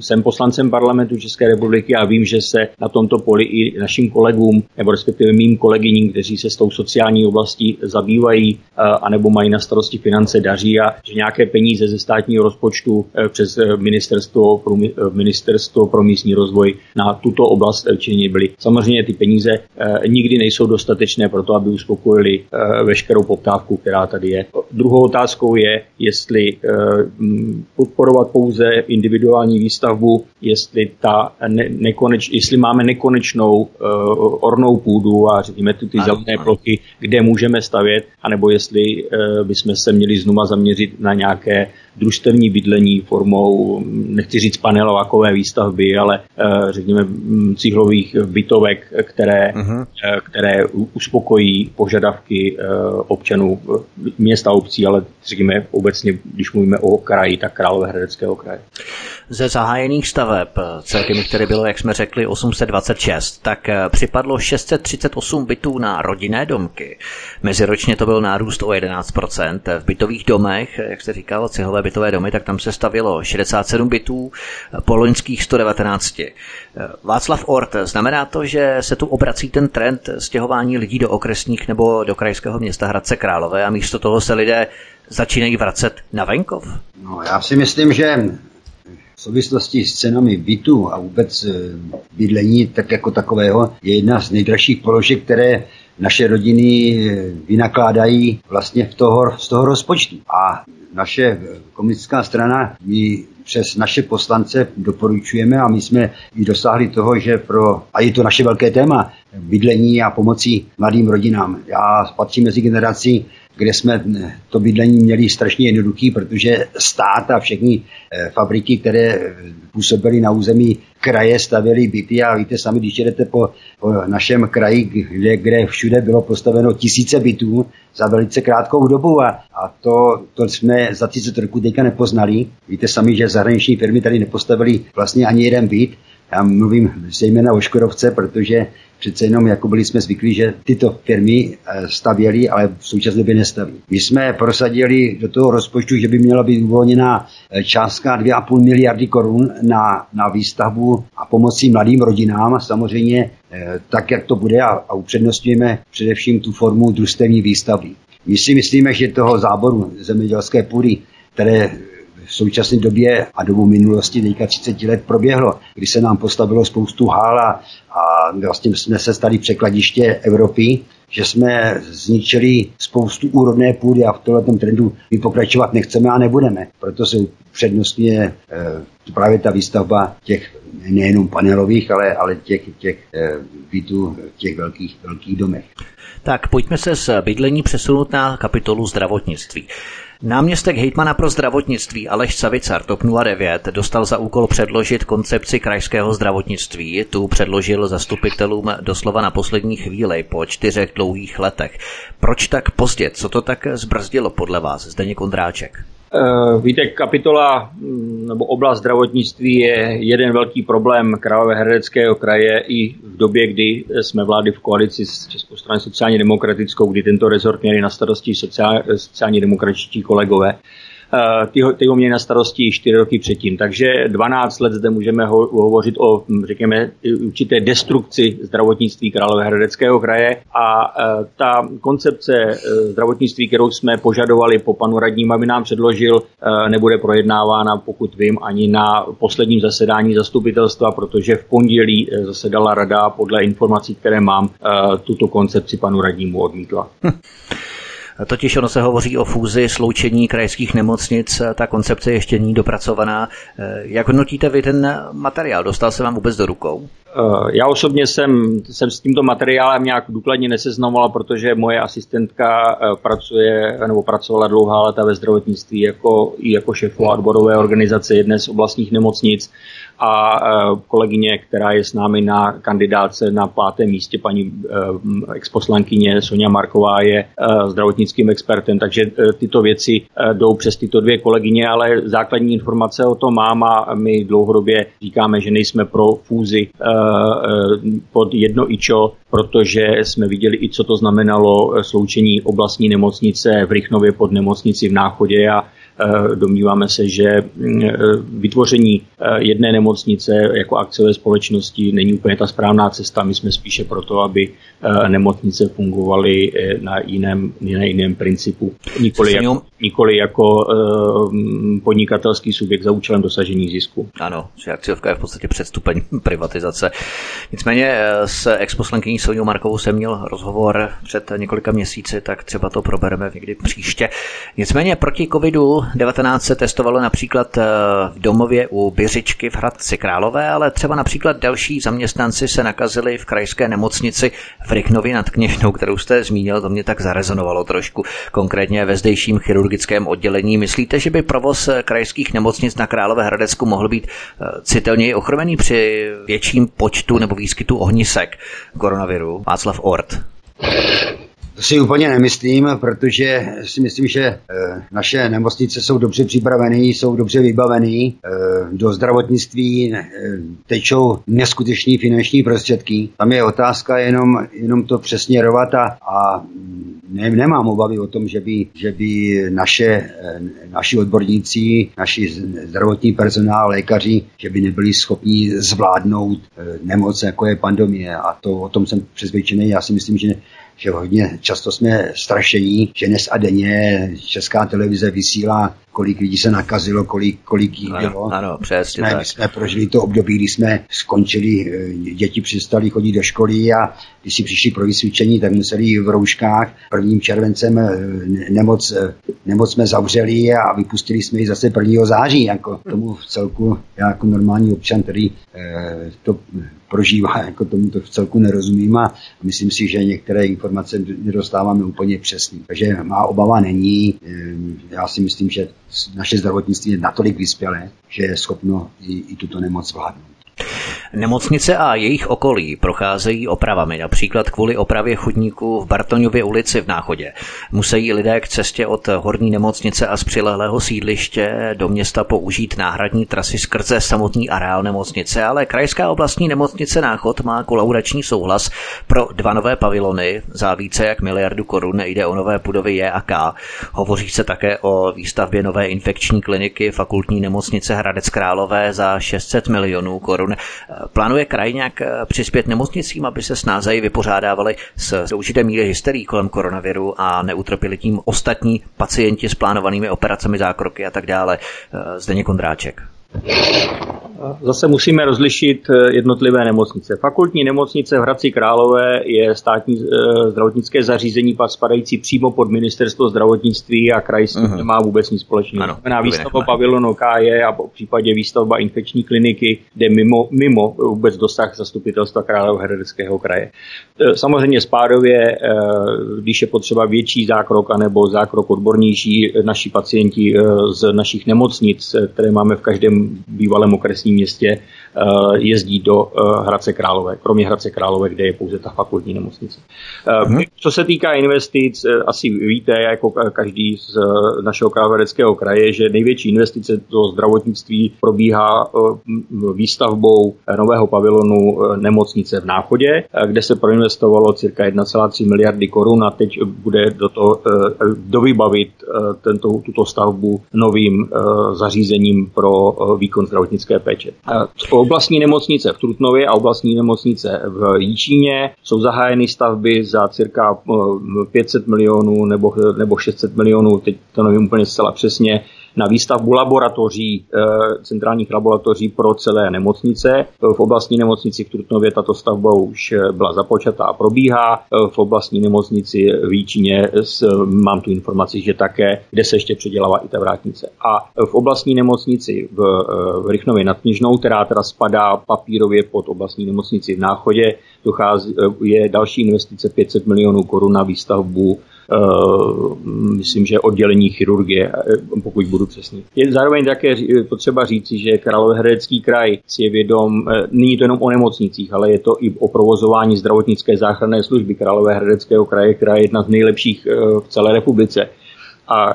jsem poslancem parlamentu České republiky a vím, že se na tomto poli i našim kolegům, nebo respektive mým kolegyním, kteří se s tou sociální oblastí zabývají, anebo mají na starosti finance, daří a že nějaké peníze ze státního rozpočtu přes ministerstvo pro, ministerstvo pro místní rozvoj na tuto oblast činěny byly. Samozřejmě ty peníze nikdy nejsou dostatečné pro to, aby uspokojili veškerou poptávku, která tady je. Druhou otázkou je, jestli podporovat pouze individuální výstavbu, jestli, ta ne, nekoneč, jestli máme nekonečnou ornou půdu a řekněme tu ty zelené plochy, kde můžeme stavět, anebo jestli uh, bychom se měli znova zaměřit na nějaké družstevní bydlení formou, nechci říct panelovákové výstavby, ale uh, řekněme cíhlových bytovek, které, uh-huh. které uspokojí požadavky uh, občanů města obcí, ale řekněme obecně, když mluvíme o kraji, tak Královéhradeckého kraje. Ze zahájených staveb, celkem které bylo, jak jsme řekli, 826, tak eh, připadlo 638 bytů na rodinné domky. Meziročně to byl nárůst o 11%. V bytových domech, jak se říkalo, cihové bytové domy, tak tam se stavilo 67 bytů, po loňských 119. Václav Ort, znamená to, že se tu obrací ten trend stěhování lidí do okresních nebo do krajského města Hradce Králové a místo toho se lidé začínají vracet na venkov? No, já si myslím, že v souvislosti s cenami bytu a vůbec eh, bydlení tak jako takového je jedna z nejdražších položek, které naše rodiny eh, vynakládají vlastně v toho, z toho rozpočtu. A naše komunistická strana, my přes naše poslance doporučujeme a my jsme i dosáhli toho, že pro, a je to naše velké téma, bydlení a pomocí mladým rodinám. Já patřím mezi generací, kde jsme to bydlení měli strašně jednoduchý, protože stát a všechny eh, fabriky, které působily na území kraje, stavěly byty a víte sami, když jedete po, po našem kraji, kde, kde všude bylo postaveno tisíce bytů za velice krátkou dobu a, a to, to jsme za 30 roků teďka nepoznali. Víte sami, že zahraniční firmy tady nepostavili vlastně ani jeden byt. Já mluvím zejména o Škodovce, protože Přece jenom jako byli jsme zvyklí, že tyto firmy eh, stavěly, ale v současné době nestaví. My jsme prosadili do toho rozpočtu, že by měla být uvolněná eh, částka 2,5 miliardy korun na, na výstavbu a pomocí mladým rodinám. Samozřejmě eh, tak, jak to bude a, a upřednostňujeme především tu formu družstevní výstavby. My si myslíme, že toho záboru zemědělské půdy, které v současné době a dobu minulosti, teďka 30 let proběhlo, kdy se nám postavilo spoustu hál a, vlastně jsme se stali překladiště Evropy, že jsme zničili spoustu úrodné půdy a v tomto trendu my pokračovat nechceme a nebudeme. Proto se přednostně e, právě ta výstavba těch nejenom panelových, ale, ale těch, těch e, bytů těch velkých, velkých domech. Tak pojďme se z bydlení přesunout na kapitolu zdravotnictví. Náměstek hejtmana pro zdravotnictví Aleš Savicar TOP 09 dostal za úkol předložit koncepci krajského zdravotnictví. Tu předložil zastupitelům doslova na poslední chvíli po čtyřech dlouhých letech. Proč tak pozdě? Co to tak zbrzdilo podle vás, Zdeněk Kondráček? Eh, víte, kapitola mm, nebo oblast zdravotnictví je jeden velký problém Královéhradeckého kraje i v době, kdy jsme vlády v koalici s Českou stranou sociálně demokratickou, kdy tento rezort měli na starosti sociálně, sociálně demokratičtí kolegové. Eh, ty ho, ty ho měli na starosti 4 roky předtím. Takže 12 let zde můžeme ho, hovořit o, hm, řekněme, určité destrukci zdravotnictví Královéhradeckého kraje a eh, ta koncepce eh, zdravotnictví, kterou jsme požadovali po panu radním, aby nám předložil, nebude projednávána, pokud vím, ani na posledním zasedání zastupitelstva, protože v pondělí zasedala rada podle informací, které mám, tuto koncepci panu radnímu odmítla. Totiž ono se hovoří o fúzi sloučení krajských nemocnic, ta koncepce ještě není dopracovaná. Jak hodnotíte vy ten materiál? Dostal se vám vůbec do rukou? Eh, já osobně jsem, jsem s tímto materiálem nějak důkladně neseznamoval, protože moje asistentka eh, pracuje nebo pracovala dlouhá léta ve zdravotnictví jako, jako šéfová odborové organizace jedné z oblastních nemocnic a e, kolegyně, která je s námi na kandidáce na pátém místě, paní e, exposlankyně Sonja Marková je e, zdravotnickým expertem, takže tyto věci jdou přes tyto dvě kolegyně, ale základní informace o tom mám a my dlouhodobě říkáme, že nejsme pro fúzi pod jedno ičo, protože jsme viděli i, co to znamenalo sloučení oblastní nemocnice v Rychnově pod nemocnici v Náchodě a Domníváme se, že mm, vytvoření jedné nemocnice jako akciové společnosti není úplně ta správná cesta. My jsme spíše proto, aby nemocnice fungovaly na jiném, na jiném principu. Nikoli jako, nikoli jako podnikatelský subjekt za účelem dosažení zisku. Ano, že akciovka je v podstatě předstupeň privatizace. Nicméně s exposlankyní Soniou Markovou jsem měl rozhovor před několika měsíci, tak třeba to probereme někdy příště. Nicméně proti covidu-19 se testovalo například eh, v domově u Běřičky v Hradci Králové, ale třeba například další zaměstnanci se nakazili v krajské nemocnici v Ryknově nad Kněžnou, kterou jste zmínil, to mě tak zarezonovalo trošku, konkrétně ve zdejším chirurgickém oddělení. Myslíte, že by provoz krajských nemocnic na Královéhradecku mohl být eh, citelněji ochromený při větším počtu nebo výskytu ohnisek koronaviru? Václav Ort. To si úplně nemyslím, protože si myslím, že eh, naše nemocnice jsou dobře připravené, jsou dobře vybavené. Eh, do zdravotnictví eh, tečou neskutečné finanční prostředky. Tam je otázka jenom, jenom to přesměrovat a, a ne, nemám obavy o tom, že by, že by naše, naši odborníci, naši zdravotní personál, lékaři, že by nebyli schopni zvládnout nemoc, jako je pandemie. A to o tom jsem přesvědčený. Já si myslím, že že hodně často jsme strašení, že dnes a denně česká televize vysílá kolik lidí se nakazilo, kolik, kolik jich bylo. Ano, přesně jsme, tak. jsme prožili to období, kdy jsme skončili, eh, děti přestali chodit do školy a když si přišli pro vysvědčení, tak museli v rouškách. Prvním červencem eh, nemoc, eh, nemoc jsme zavřeli a vypustili jsme ji zase 1. září. Jako tomu v celku, já jako normální občan, který to prožívá, jako tomu to v celku nerozumím a myslím si, že některé informace nedostáváme úplně přesně. Takže má obava není. Já si myslím, že naše zdravotnictví je natolik vyspělé, že je schopno i, i tuto nemoc zvládnout. Nemocnice a jejich okolí procházejí opravami, například kvůli opravě chodníků v Bartoňově ulici v Náchodě. Musí lidé k cestě od horní nemocnice a z přilehlého sídliště do města použít náhradní trasy skrze samotný areál nemocnice, ale Krajská oblastní nemocnice Náchod má kolaurační souhlas pro dva nové pavilony za více jak miliardu korun. Jde o nové budovy J a K. Hovoří se také o výstavbě nové infekční kliniky fakultní nemocnice Hradec Králové za 600 milionů korun. Plánuje kraj nějak eh, přispět nemocnicím, aby se snázeji vypořádávali s určité míry hysterii kolem koronaviru a neutrpěli tím ostatní pacienti s plánovanými operacemi, zákroky a tak dále. Eh, Zdeněk Kondráček. Zase musíme rozlišit eh, jednotlivé nemocnice. Fakultní nemocnice v Hradci Králové je státní eh, zdravotnické zařízení spadající přímo pod ministerstvo zdravotnictví a kraj s tím uh-huh. nemá vůbec nic společného. Na výstavba pavilonu K je a po případě výstavba infekční kliniky jde mimo, mimo vůbec dosah zastupitelstva Královéhradeckého kraje. Eh, samozřejmě spádově, když je potřeba větší zákrok anebo zákrok odbornější, naši pacienti z našich nemocnic, které máme v každém bývalém okresním městě jezdí do eh, Hradce Králové, kromě Hradce Králové, kde je pouze ta fakultní nemocnice. Hmm. Co se týká investic, asi víte, jako každý z našeho královéreckého kraje, že největší investice do zdravotnictví probíhá výstavbou nového pavilonu nemocnice v Náchodě, kde se proinvestovalo cirka 1,3 miliardy korun a teď bude do toho dovybavit tento, tuto stavbu novým zařízením pro výkon zdravotnické péče. Oblastní nemocnice v Trutnově a oblastní nemocnice v Jíčíně jsou zahájeny stavby za cirka 500 eh, milionů nebo, nebo 600 milionů, teď to nevím úplně zcela přesně, na výstavbu laboratoří, eh, centrálních laboratoří pro celé nemocnice. V oblastní nemocnici v Trutnově tato stavba už eh, byla započatá a probíhá. Eh, v oblastní nemocnici v Jíčině mám tu informaci, že také, kde se ještě předělává i ta vrátnice. A v oblastní nemocnici v, v Rychnově nad Knižnou, která teda spadá papírově pod oblastní nemocnici v Náchodě, dochází, je další investice 500 milionů korun na výstavbu myslím, že oddělení chirurgie, eh, pokud budu přesný. Je zároveň také potřeba říci, že Královéhradecký kraj si je vědom, eh, není to jenom o nemocnicích, ale je to i o provozování zdravotnické záchranné služby Královéhradeckého kraje, která je jedna z nejlepších v celé republice a e,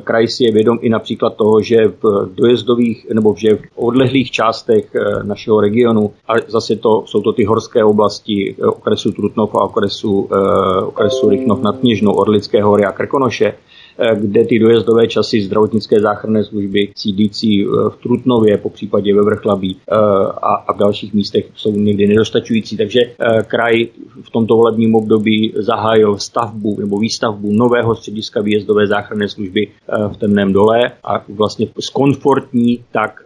kraj si je vědom i například toho, že v dojezdových nebo že v odlehlých částech e, našeho regionu, a zase to, jsou to ty horské oblasti e, okresu Trutnov a okresu, e, okresu Rychnov nad Kněžnou, Orlické hory a Krkonoše, kde ty dojezdové časy zdravotnické záchranné služby sídlící v Trutnově, po případě ve Vrchlabí a, a v dalších místech jsou někdy nedostačující. Takže kraj v tomto volebním období zahájil stavbu nebo výstavbu nového střediska výjezdové záchranné služby v Temném dole a vlastně skomfortní tak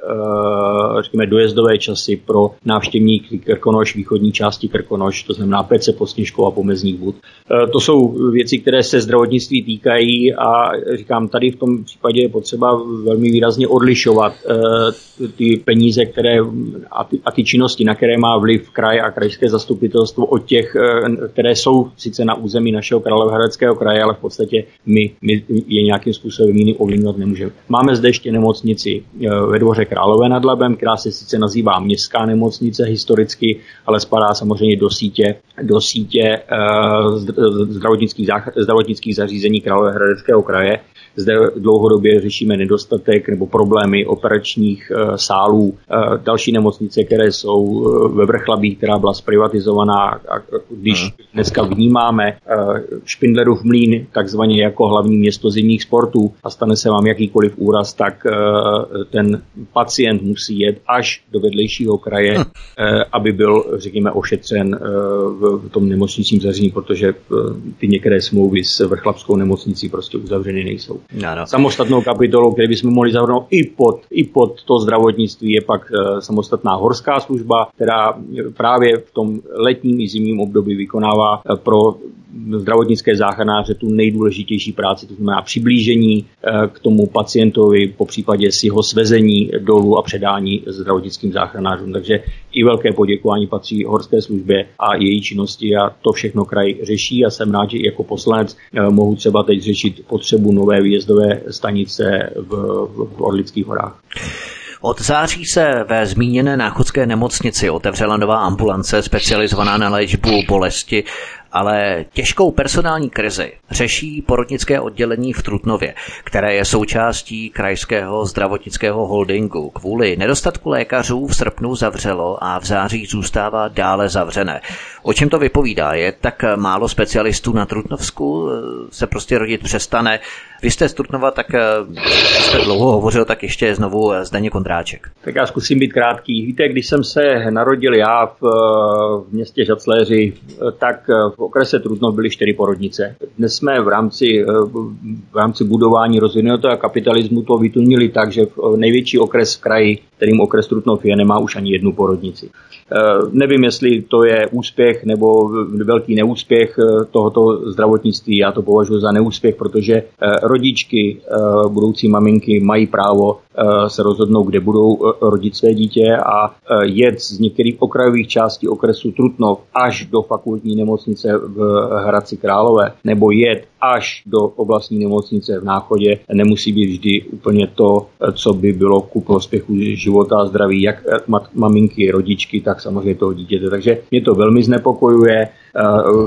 řekněme dojezdové časy pro návštěvníky Krkonoš, východní části Krkonoš, to znamená Pece, Posněžkov a Pomezních. E, to jsou věci, které se zdravotnictví týkají a říkám, tady v tom případě je potřeba velmi výrazně odlišovat e, ty peníze které, a, ty, a ty činnosti, na které má vliv kraj a krajské zastupitelstvo od těch, e, které jsou sice na území našeho Královéhradeckého kraje, ale v podstatě my, my je nějakým způsobem jiný ovlivňovat nemůžeme. Máme zde ještě nemocnici ve dvoře Králové nad Labem, která se sice nazývá městská nemocnice historicky, ale spadá samozřejmě do sítě, do sítě zdravotnických, zdravotnických zařízení Královéhradeckého kraje. É. Zde dlouhodobě řešíme nedostatek nebo problémy operačních uh, sálů. Uh, další nemocnice, které jsou uh, ve Vrchlabí, která byla zprivatizovaná, a když hmm. dneska vnímáme Špindlerův mlín takzvaně jako hlavní město zimních sportů a stane se vám jakýkoliv úraz, tak ten pacient musí jet až do vedlejšího kraje, hm. Eh, aby byl, řekněme, ošetřen eh, v tom nemocničním zařízení, protože eh, ty některé smlouvy s vrchlapskou nemocnicí prostě uzavřeny nejsou. No, no. Samostatnou kapitolou, které bychom mohli zahrnout i pod, i pod to zdravotnictví, je pak samostatná horská služba, která právě v tom letním i zimním období vykonává pro zdravotnické záchranáře tu nejdůležitější práci, to znamená přiblížení eh, k tomu pacientovi, po případě s jeho svezení dolů a předání zdravotnickým záchranářům. Takže i velké poděkování patří horské službě a její činnosti a to všechno kraj řeší a jsem rád, že jako poslanec eh, mohu třeba teď řešit potřebu nové výjezdové stanice v, v Orlických horách. Od září se ve zmíněné náchodské nemocnici otevřela nová ambulance specializovaná na léčbu bolesti ale těžkou personální krizi řeší porodnické oddělení v Trutnově, které je součástí krajského zdravotnického holdingu. Kvůli nedostatku lékařů v srpnu zavřelo a v září zůstává dále zavřené. O čem to vypovídá? Je tak málo specialistů na Trutnovsku? Se prostě rodit přestane? Vy jste z Trutnova, tak eh, jste dlouho hovořil, tak ještě znovu eh, Zdeně Kondráček. Tak já zkusím být krátký. Víte, když jsem se narodil já v, eh, v městě Žacléři, tak v okrese Trutnov byly čtyři porodnice. Dnes jsme v rámci, v rámci budování rozvinutého kapitalismu to vytunili tak, že největší okres v kraji, kterým okres Trutnov je, nemá už ani jednu porodnici. Nevím, jestli to je úspěch nebo velký neúspěch tohoto zdravotnictví. Já to považuji za neúspěch, protože rodičky, eh, budoucí maminky mají právo eh, se rozhodnout, kde budou eh, rodit své dítě a jet z některých okrajových částí okresu Trutnov až do fakultní nemocnice v Hradci Králové nebo jet až do oblastní nemocnice v Náchodě nemusí být vždy úplně to, co by bylo ku prospěchu života a zdraví jak maminky, rodičky, tak samozřejmě toho dítěte. Takže mě to velmi znepokojuje.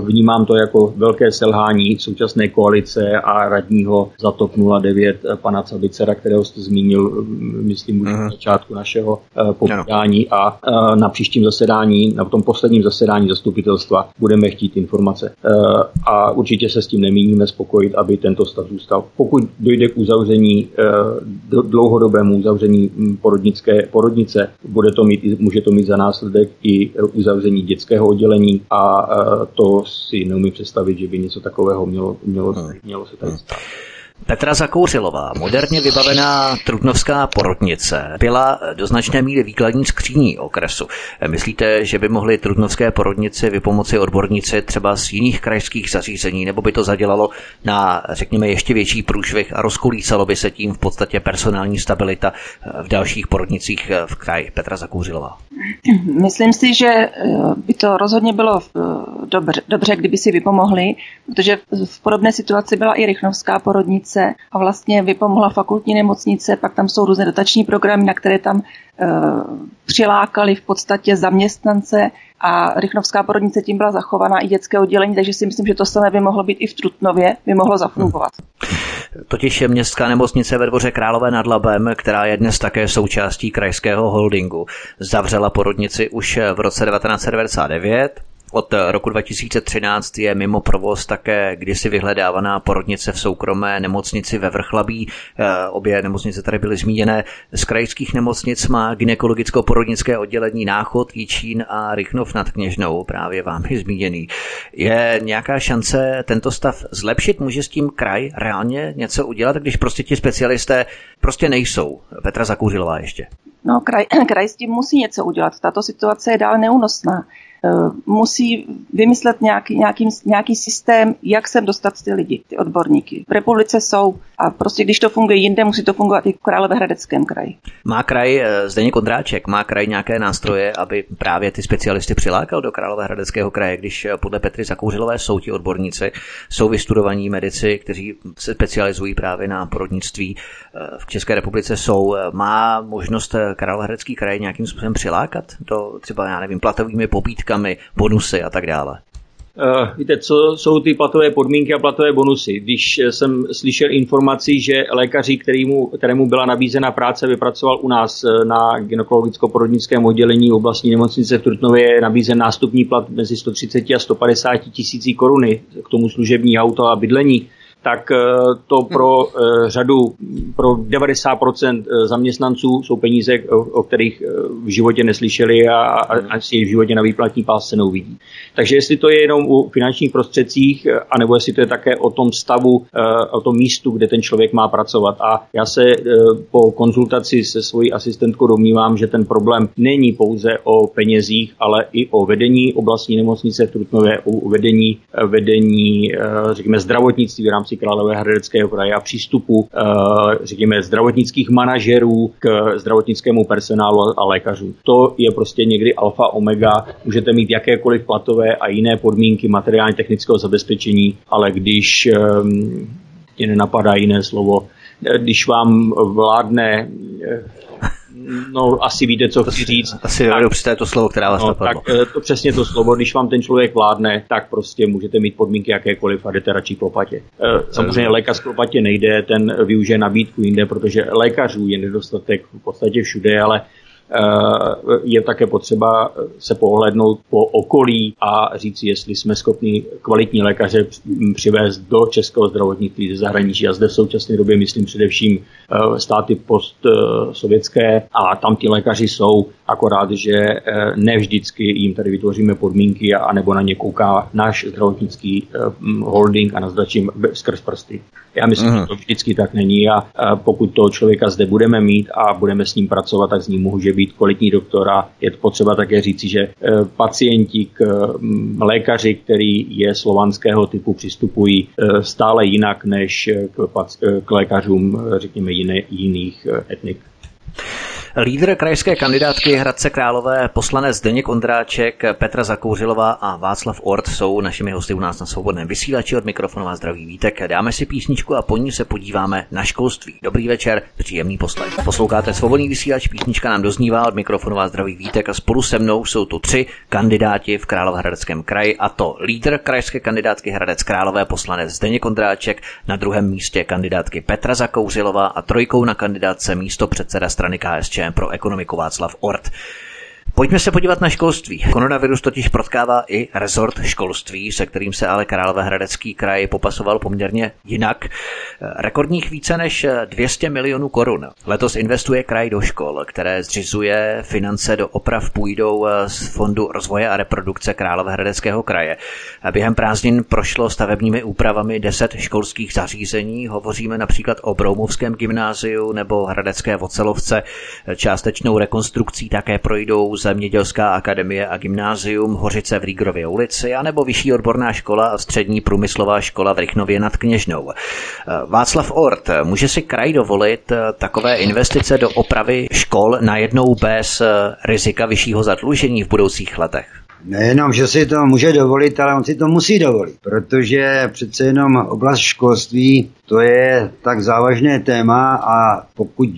Vnímám to jako velké selhání současné koalice a radního za TOP 09 pana Cabicera, kterého jste zmínil, myslím, už na začátku našeho eh, povídání a eh, na příštím zasedání, na tom posledním zasedání zastupitelstva budeme chtít informace. Eh, a určitě se s tím nemíníme spokojit, aby tento stav zůstal. Pokud dojde k uzavření, dlouhodobému uzavření hm, porodnické porodnice, bude to mít, může to mít za následek i uzavření dětského oddělení a to si neumím představit, že by něco takového mělo, mělo, mělo se tady stát. Petra Zakouřilová, moderně vybavená trutnovská porodnice, byla do značné míry výkladní skříní okresu. Myslíte, že by mohli trutnovské porodnici vypomoci odborníci třeba z jiných krajských zařízení, nebo by to zadělalo na, řekněme, ještě větší průšvih a rozkolísalo by se tím v podstatě personální stabilita v dalších porodnicích v kraji? Petra Zakouřilová. Myslím si, že eh, by to rozhodně bylo eh, dobře, dobře, kdyby si vypomohli, protože v podobné situaci byla i Rychnovská porodnice a vlastně vypomohla fakultní nemocnice, pak tam jsou různé dotační programy, na které tam e, přilákali v podstatě zaměstnance a Rychnovská porodnice tím byla zachovaná i dětské oddělení, takže si myslím, že to samé by mohlo být i v Trutnově, by mohlo zafungovat. Totiž je městská nemocnice ve dvoře Králové nad Labem, která je dnes také součástí krajského holdingu. Zavřela porodnici už v roce 1999 Od roku 2013 je mimo provoz také kdysi vyhledávaná porodnice v soukromé nemocnici ve Vrchlabí. Eh, obě nemocnice tady byly zmíněné. Z krajských nemocnic má gynekologicko-porodnické oddělení Náchod, Jičín a Rychnov nad Kněžnou, právě vámi zmíněný. Je nějaká šance tento stav zlepšit? Může s tím kraj reálně něco udělat, když prostě ti specialisté prostě nejsou? Petra Zakouřilová ještě. No, kraj, kraj s tím musí něco udělat. Tato situace je dál neúnosná. Eh, musí vymyslet nějaký, nějaký, nějaký systém, jak sem dostat ty lidi, ty odborníky. V republice jsou a prostě když to funguje jinde, musí to fungovat i v Královéhradeckém kraji. Má kraj, eh, Zdeněk Kondráček, má kraj nějaké nástroje, aby právě ty specialisty přilákal do Královéhradeckého kraje, když eh, podle Petry Zakouřilové jsou ti odborníci, jsou vystudovaní medici, kteří se specializují právě na porodnictví v České republice jsou. Má možnost Královéhradecký kraj nějakým způsobem přilákat do třeba, já nevím, platovými pobídkami pobídkami, bonusy a tak dále? Uh, víte, co jsou ty platové podmínky a platové bonusy? Když jsem slyšel informaci, že lékaři, kterému, kterému byla nabízena práce, vypracoval u nás eh, na gynekologicko-porodnickém oddělení oblastní nemocnice v Trutnově, je nabízen nástupní plat mezi 130 a 150 tisící koruny k tomu služební auto a bydlení, tak eh, to pro eh, řadu, pro 90% eh, zaměstnanců jsou peníze, o kterých v životě neslyšeli a, a si je v životě na výplatní pásce neuvidí. Takže jestli to je jenom u finančních prostředcích, anebo jestli to je také o tom stavu, o tom místu, kde ten člověk má pracovat. A já se po konzultaci se svojí asistentkou domnívám, že ten problém není pouze o penězích, ale i o vedení oblastní nemocnice v Trutnově, o vedení, vedení řekněme, zdravotnictví v rámci Královéhradeckého kraje a přístupu, eh, řekněme, zdravotnických manažerů k zdravotnickému personálu a lékařů. To je prostě někdy alfa omega. Můžete mít jakékoliv platové a jiné podmínky materiálně technického zabezpečení, ale když ehm, tě nenapadá jiné slovo, eh, když vám vládne eh, no asi víte, co chci říct. Asi tak, dobře, to slovo, která vás no, napadlo. Tak eh, to přesně to slovo, když vám ten člověk vládne, tak prostě můžete mít podmínky jakékoliv a jdete radši k lopatě. Eh, samozřejmě lékař k lopatě nejde, ten využije nabídku jinde, protože lékařů je nedostatek v podstatě všude, ale je také potřeba se pohlednout po okolí a říct, jestli jsme schopni kvalitní lékaře přivést do českého zdravotnictví ze zahraničí. A zde v současné době myslím především eh, státy postsovětské a tam ti lékaři jsou, akorát, že eh, ne vždycky jim tady vytvoříme podmínky a nebo na ně kouká náš zdravotnický holding a nazdačím skrz prsty. Já myslím, uh-huh. že to vždycky tak není a pokud toho člověka zde budeme mít a budeme s ním pracovat, tak z ní může být kvalitní doktor a je potřeba také říci, že eh, pacienti k lékaři, který je slovanského typu, přistupují eh, stále jinak než k, k lékařům, řekněme, jiné, jiných etnik. Lídr krajské kandidátky Hradce Králové, poslanec Zdeněk Ondráček, Petra Zakouřilová a Václav Ort jsou našimi hosty u nás na svobodném vysílači od mikrofonu a zdraví vítek. Dáme si písničku a po ní se podíváme na školství. Dobrý večer, příjemný poslech. Posloucháte svobodný vysílač, písnička nám doznívá od mikrofonu a zdraví vítek a spolu se mnou jsou tu tři kandidáti v Královéhradeckém kraji a to lídr krajské kandidátky Hradec Králové, poslanec Zdeněk Ondráček, na druhém místě kandidátky Petra Zakouřilová a trojkou na kandidátce místo předseda strany KSČ pro ekonomiku Václav Ort. Pojďme se podívat na školství. Koronavirus totiž protkává i rezort školství, se kterým se ale Královéhradecký kraj popasoval poměrně jinak. Rekordních více než 200 milionů korun. Letos investuje kraj do škol, které zřizuje finance do oprav půjdou z Fondu rozvoje a reprodukce Královéhradeckého kraje. Během prázdnin prošlo stavebními úpravami 10 školských zařízení. Hovoříme například o Broumovském gymnáziu nebo Hradecké Vocelovce. Částečnou rekonstrukcí také projdou Zemědělská akademie a gymnázium Hořice v Rígrově ulici, anebo Vyšší odborná škola a střední průmyslová škola v Rychnově nad Kněžnou. Václav Ort, může si kraj dovolit takové investice do opravy škol najednou bez rizika vyššího zadlužení v budoucích letech? Nejenom, že si to může dovolit, ale on si to musí dovolit, protože přece jenom oblast školství to je tak závažné téma a pokud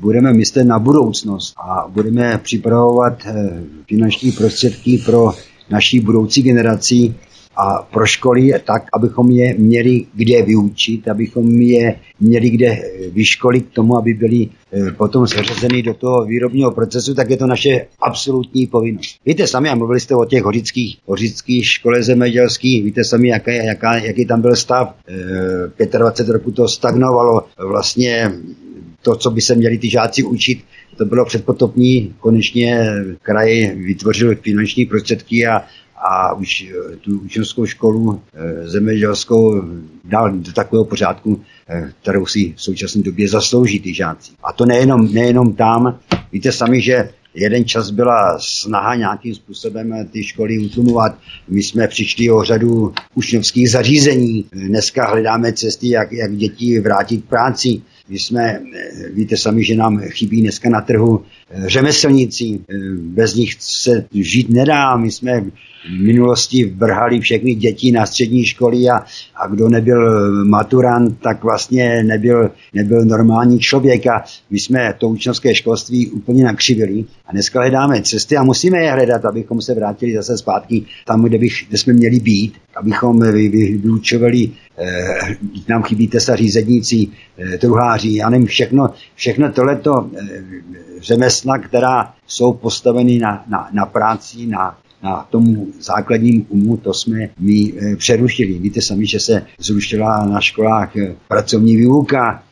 budeme myslet na budoucnost a budeme připravovat eh, finanční prostředky pro naší budoucí generaci, a pro školy tak, abychom je měli kde vyučit, abychom je měli kde vyškolit k tomu, aby byli eh, potom zařazeny do toho výrobního procesu, tak je to naše absolutní povinnost. Víte sami, a mluvili jste o těch hořických, hořických škole zemědělských, víte sami, jaká, jaká, jaký tam byl stav. E, 25 roku to stagnovalo. Vlastně to, co by se měli ty žáci učit, to bylo předpotopní. Konečně kraj vytvořil finanční prostředky a a už eh, tu učenskou školu e, zemědělskou dal do takového pořádku, e, kterou si v současné době zaslouží ty žáci. A to nejenom, nejenom tam. Víte sami, že jeden čas byla snaha nějakým způsobem ty školy utlumovat. My jsme přišli o řadu učňovských zařízení. Dneska hledáme cesty, jak, jak děti vrátit k práci. My jsme, víte sami, že nám chybí dneska na trhu řemeslníci. Bez nich se žít nedá. My jsme v minulosti vrhali všechny děti na střední školy a, a kdo nebyl maturant, tak vlastně nebyl, nebyl normální člověk. A my jsme to učňovské školství úplně nakřivili a dneska hledáme cesty a musíme je hledat, abychom se vrátili zase zpátky tam, kde, bych, kde jsme měli být, abychom vy, vy, eh, nám chybí tesa řízedníci, eh, truháři, já nevím, všechno, všechno tohleto eh, řemesla, která jsou postaveny na, na, na práci, na, na tomu základním umu, to jsme my eh, přerušili. Víte sami, že se zrušila na školách eh, pracovní výuka,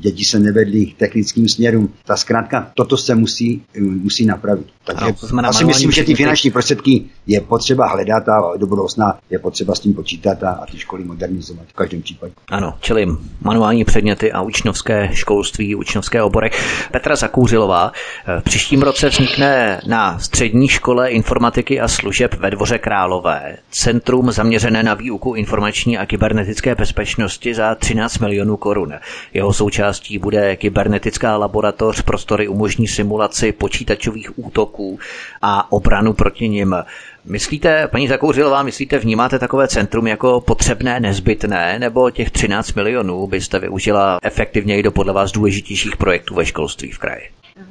děti se nevedly k technickým směrům. Ta zkrátka, toto se musí, eh, musí napravit. Takže ano, asi myslím, že ty finanční prostředky je potřeba hledat a do budoucna je potřeba s tím počítat a, a ty školy modernizovat v každém případě. Ano, čili manuální předměty a učňovské školství, učňovské obory. Petra Zakouřilová, eh, v příštím roce vznikne na střední škole informatiky a služeb ve Dvoře Králové centrum zaměřené na výuku informační a kybernetické bezpečnosti za 13 milionů korun. Jeho součástí bude kybernetická laboratoř, prostory umožní simulaci počítačových útoků a obranu proti nim. Myslíte, paní Zakouřilová, myslíte, vnímáte takové centrum jako potřebné, nezbytné, nebo těch 13 milionů byste využila efektivněji do podle vás důležitějších projektů ve školství v kraji?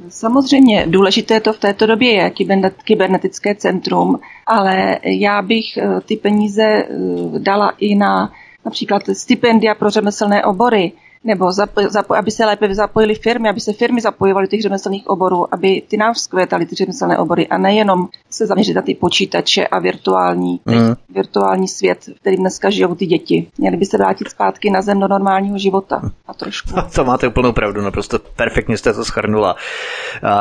Samozřejmě důležité to v této době je kybernetické centrum, ale já bych eh, ty peníze eh, dala i na například stipendia pro řemeslné obory, nebo zapoj, zapoj, aby se lépe zapojily firmy, aby se firmy zapojovaly těch řemeslných oborů, aby ty nám vzkvétaly ty řemeslné obory a nejenom se zaměřit na ty počítače a virtuální, mm. virtuální svět, v kterým dneska žijou ty děti. Měli by se vrátit zpátky na zem do normálního života a trošku. To máte úplnou pravdu, naprosto perfektně jste to schrnula.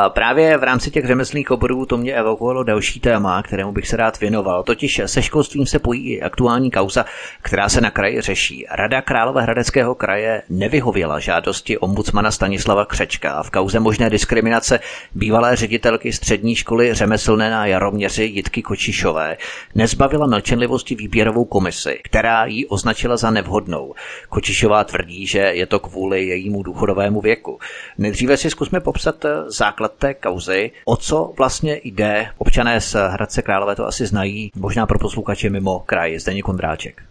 Právě v rámci těch řemeslných oborů to mě evokovalo další téma, kterému bych se rád věnoval. Totiž se školstvím se pojí i aktuální kauza, která se na kraji řeší. Rada Královéhradeckého kraje nevy nevyhověla žádosti ombudsmana Stanislava Křečka v kauze možné diskriminace bývalé ředitelky střední školy řemeslné na Jaroměři Jitky Kočišové nezbavila mlčenlivosti výběrovou komisi, která ji označila za nevhodnou. Kočišová tvrdí, že je to kvůli jejímu důchodovému věku. Nejdříve si zkusme popsat základ té kauzy, o co vlastně jde. Občané z Hradce Králové to asi znají, možná pro posluchače mimo kraj. Zdeněk Kondráček.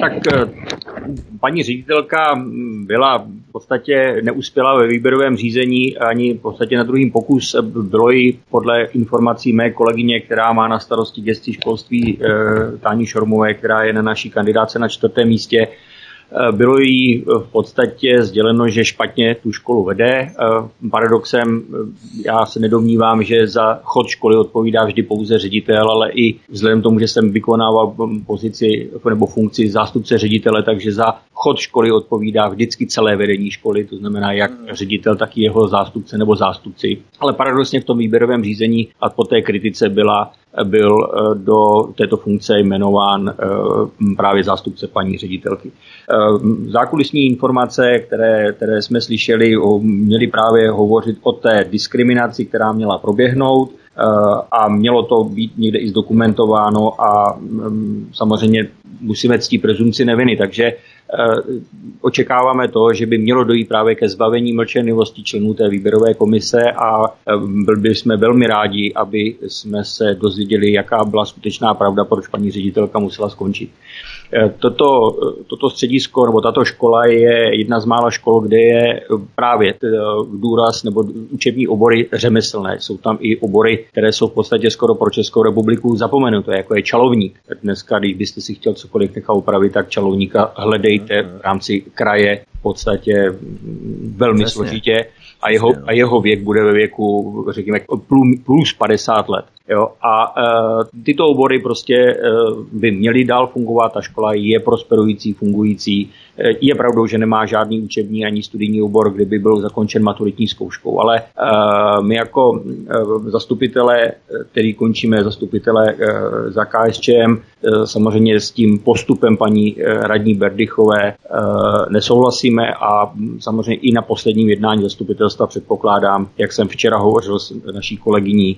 Tak eh, paní ředitelka byla v podstatě neuspěla ve výběrovém řízení ani v podstatě na druhým pokus bylo jí podle informací mé kolegyně, která má na starosti gesti školství eh, Tání Šormové, která je na naší kandidáce na čtvrtém místě, Eh, bylo jí v podstatě sděleno, že špatně tu školu vede. Eh, paradoxem, eh, já se nedomnívám, že za chod školy odpovídá vždy pouze ředitel, ale i vzhledem k tomu, že jsem vykonával pozici nebo funkci zástupce ředitele, takže za chod školy odpovídá vždycky celé vedení školy, to znamená jak ředitel, tak i jeho zástupce nebo zástupci. Ale paradoxně v tom výběrovém řízení a po té kritice byla byl eh, do této funkce jmenován eh, právě zástupce paní ředitelky. Eh, zákulisní informace, které, které jsme slyšeli, měly právě hovořit o té diskriminaci, která měla proběhnout a mělo to být někde i zdokumentováno a mm, samozřejmě musíme ctít prezumci neviny, takže Eh, očekáváme to, že by mělo dojít právě ke zbavení mlčenlivosti členů té výběrové komise a eh, byl by jsme velmi rádi, aby jsme se dozvěděli, jaká byla skutečná pravda, proč paní ředitelka musela skončit. Toto, toto středisko nebo tato škola je jedna z mála škol, kde je právě důraz nebo učební obory řemeslné. Jsou tam i obory, které jsou v podstatě skoro pro Českou republiku zapomenuté, jako je čalovník. Dneska, když byste si chtěl cokoliv nechat upravit, tak čalovníka hledejte v rámci kraje v podstatě velmi Přesně. složitě a jeho, a jeho věk bude ve věku, řekněme, plus 50 let. Jo? A e, tyto obory prostě e, by měly dál fungovat, ta škola je prosperující, fungující. E, je pravdou, že nemá žádný učební ani studijní obor, kdyby byl zakončen maturitní zkouškou, ale e, my jako e, zastupitelé, který končíme zastupitelé e, za KSČM, e, samozřejmě s tím postupem paní e, radní Berdychové e, nesouhlasíme a samozřejmě i na posledním jednání zastupitelstva předpokládám, jak jsem včera hovořil s naší kolegyní e,